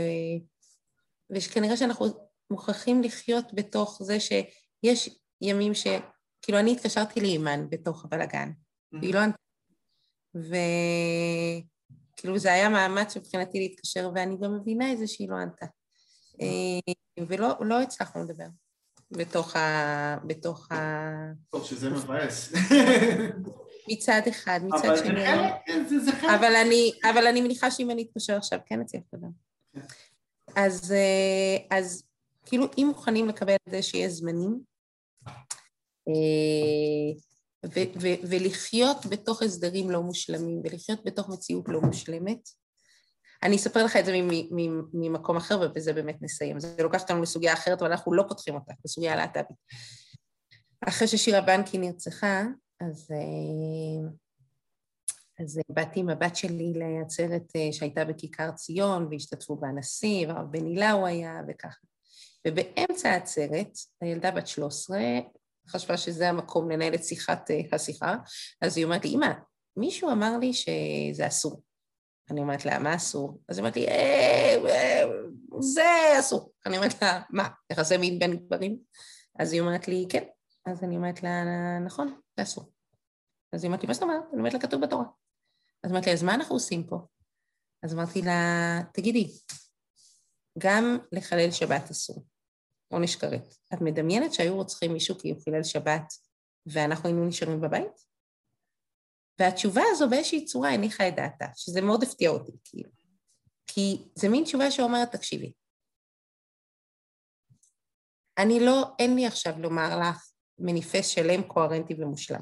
C: וכנראה שאנחנו מוכרחים לחיות בתוך זה שיש ימים ש... כאילו, אני התקשרתי לאימאן בתוך הבלגן, והיא לא ענתה. וכאילו, זה היה מאמץ מבחינתי להתקשר, ואני גם מבינה את זה שהיא לא ענתה. אה, ולא לא הצלחנו לדבר בתוך ה... בתוך ה...
B: טוב, שזה מבאס.
C: מצד אחד, מצד שני. אבל אני, אבל אני מניחה שאם אני אתקשר עכשיו, כן אצליח לדבר. כן. אז, אה, אז כאילו, אם מוכנים לקבל את זה שיש זמנים, אה, ו- ו- ולחיות בתוך הסדרים לא מושלמים, ולחיות בתוך מציאות לא מושלמת, אני אספר לך את זה ממקום אחר, ובזה באמת נסיים. זה לוקח אותנו לסוגיה אחרת, אבל אנחנו לא פותחים אותה, לסוגיה הלהט"בית. אחרי ששירה בנקי נרצחה, אז, אה, אז באתי עם הבת שלי לעצרת אה, שהייתה בכיכר ציון, והשתתפו בה הנשיא, והרב בן הוא היה, וככה. ובאמצע העצרת, הילדה בת 13 חשבה שזה המקום לנהל את שיחת אה, השיחה, אז היא אומרת לי, אמא, מישהו אמר לי שזה אסור. אני אומרת לה, מה אסור? אז היא אומרת לי, אה, אה, זה אסור. אני אומרת לה, מה, יחסי מין בין גברים? אז היא אומרת לי, כן. אז אני אומרת לה, נכון, זה אסור. אז היא אומרת לי, מה זאת אומרת? אני אומרת לה, כתוב בתורה. אז אמרתי לה, אז מה אנחנו עושים פה? אז אמרתי לה, תגידי, גם לחלל שבת אסור, עונש כרת. את מדמיינת שהיו רוצחים מישהו כי הוא חילל שבת ואנחנו היינו נשארים בבית? והתשובה הזו באיזושהי צורה הניחה את דעתה, שזה מאוד הפתיע אותי, כאילו. כי זה מין תשובה שאומרת, תקשיבי, אני לא, אין לי עכשיו לומר לך מניפסט שלם, קוהרנטי ומושלם.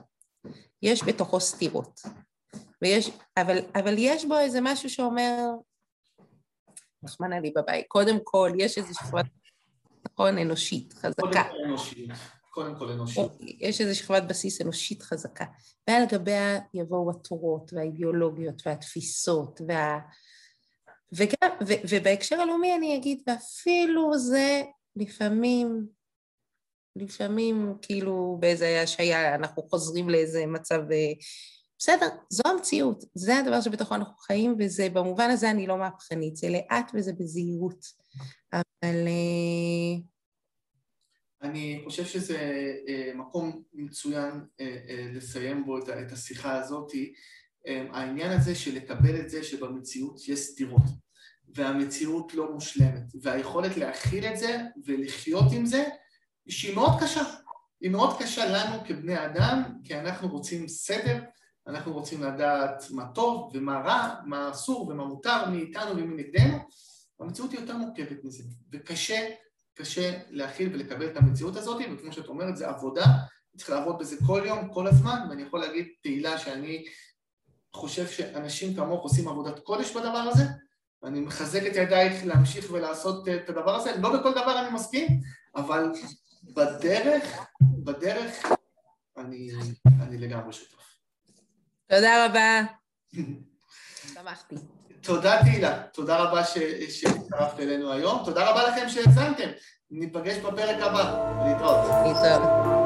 C: יש בתוכו סתירות. ויש, אבל, אבל יש בו איזה משהו שאומר, רחמנא לי בבית, קודם כל, יש איזו שכבת נכון אנושית, חזקה. קודם כל אנושית.
B: קודם כל אנושית.
C: יש איזו שכבת בסיס אנושית חזקה, ועל גביה יבואו התורות והאידיאולוגיות והתפיסות, וה... וגם, ו, ובהקשר הלאומי אני אגיד, ואפילו זה לפעמים, לפעמים כאילו באיזה השעיה אנחנו חוזרים לאיזה מצב, אה, בסדר, זו המציאות, זה הדבר שבתוכו אנחנו חיים, וזה, במובן הזה אני לא מהפכנית, זה לאט וזה בזהירות, אבל... אה,
B: אני חושב שזה אה, מקום מצוין לסיים בו את השיחה הזאת. העניין הזה של לקבל את זה שבמציאות יש סתירות. והמציאות לא מושלמת, והיכולת להכיל את זה ולחיות עם זה, שהיא מאוד קשה. היא מאוד קשה לנו כבני אדם, כי אנחנו רוצים סדר, אנחנו רוצים לדעת מה טוב ומה רע, מה אסור ומה מותר מאיתנו ומנגדנו. המציאות היא יותר מורכבת מזה, וקשה, קשה להכיל ולקבל את המציאות הזאת, וכמו שאת אומרת, זה עבודה, צריך לעבוד בזה כל יום, כל הזמן, ואני יכול להגיד תהילה שאני חושב שאנשים כמוך עושים עבודת קודש בדבר הזה, ואני מחזק את ידייך להמשיך ולעשות את הדבר הזה. לא בכל דבר אני מסכים, אבל בדרך, בדרך אני, אני לגמרי שותף.
C: תודה רבה. שמחתי.
B: תודה תהילה, תודה רבה שהצטרפת אלינו היום, תודה רבה לכם שהאזנתם, ניפגש בפרק הבא, להתראות. להתראות.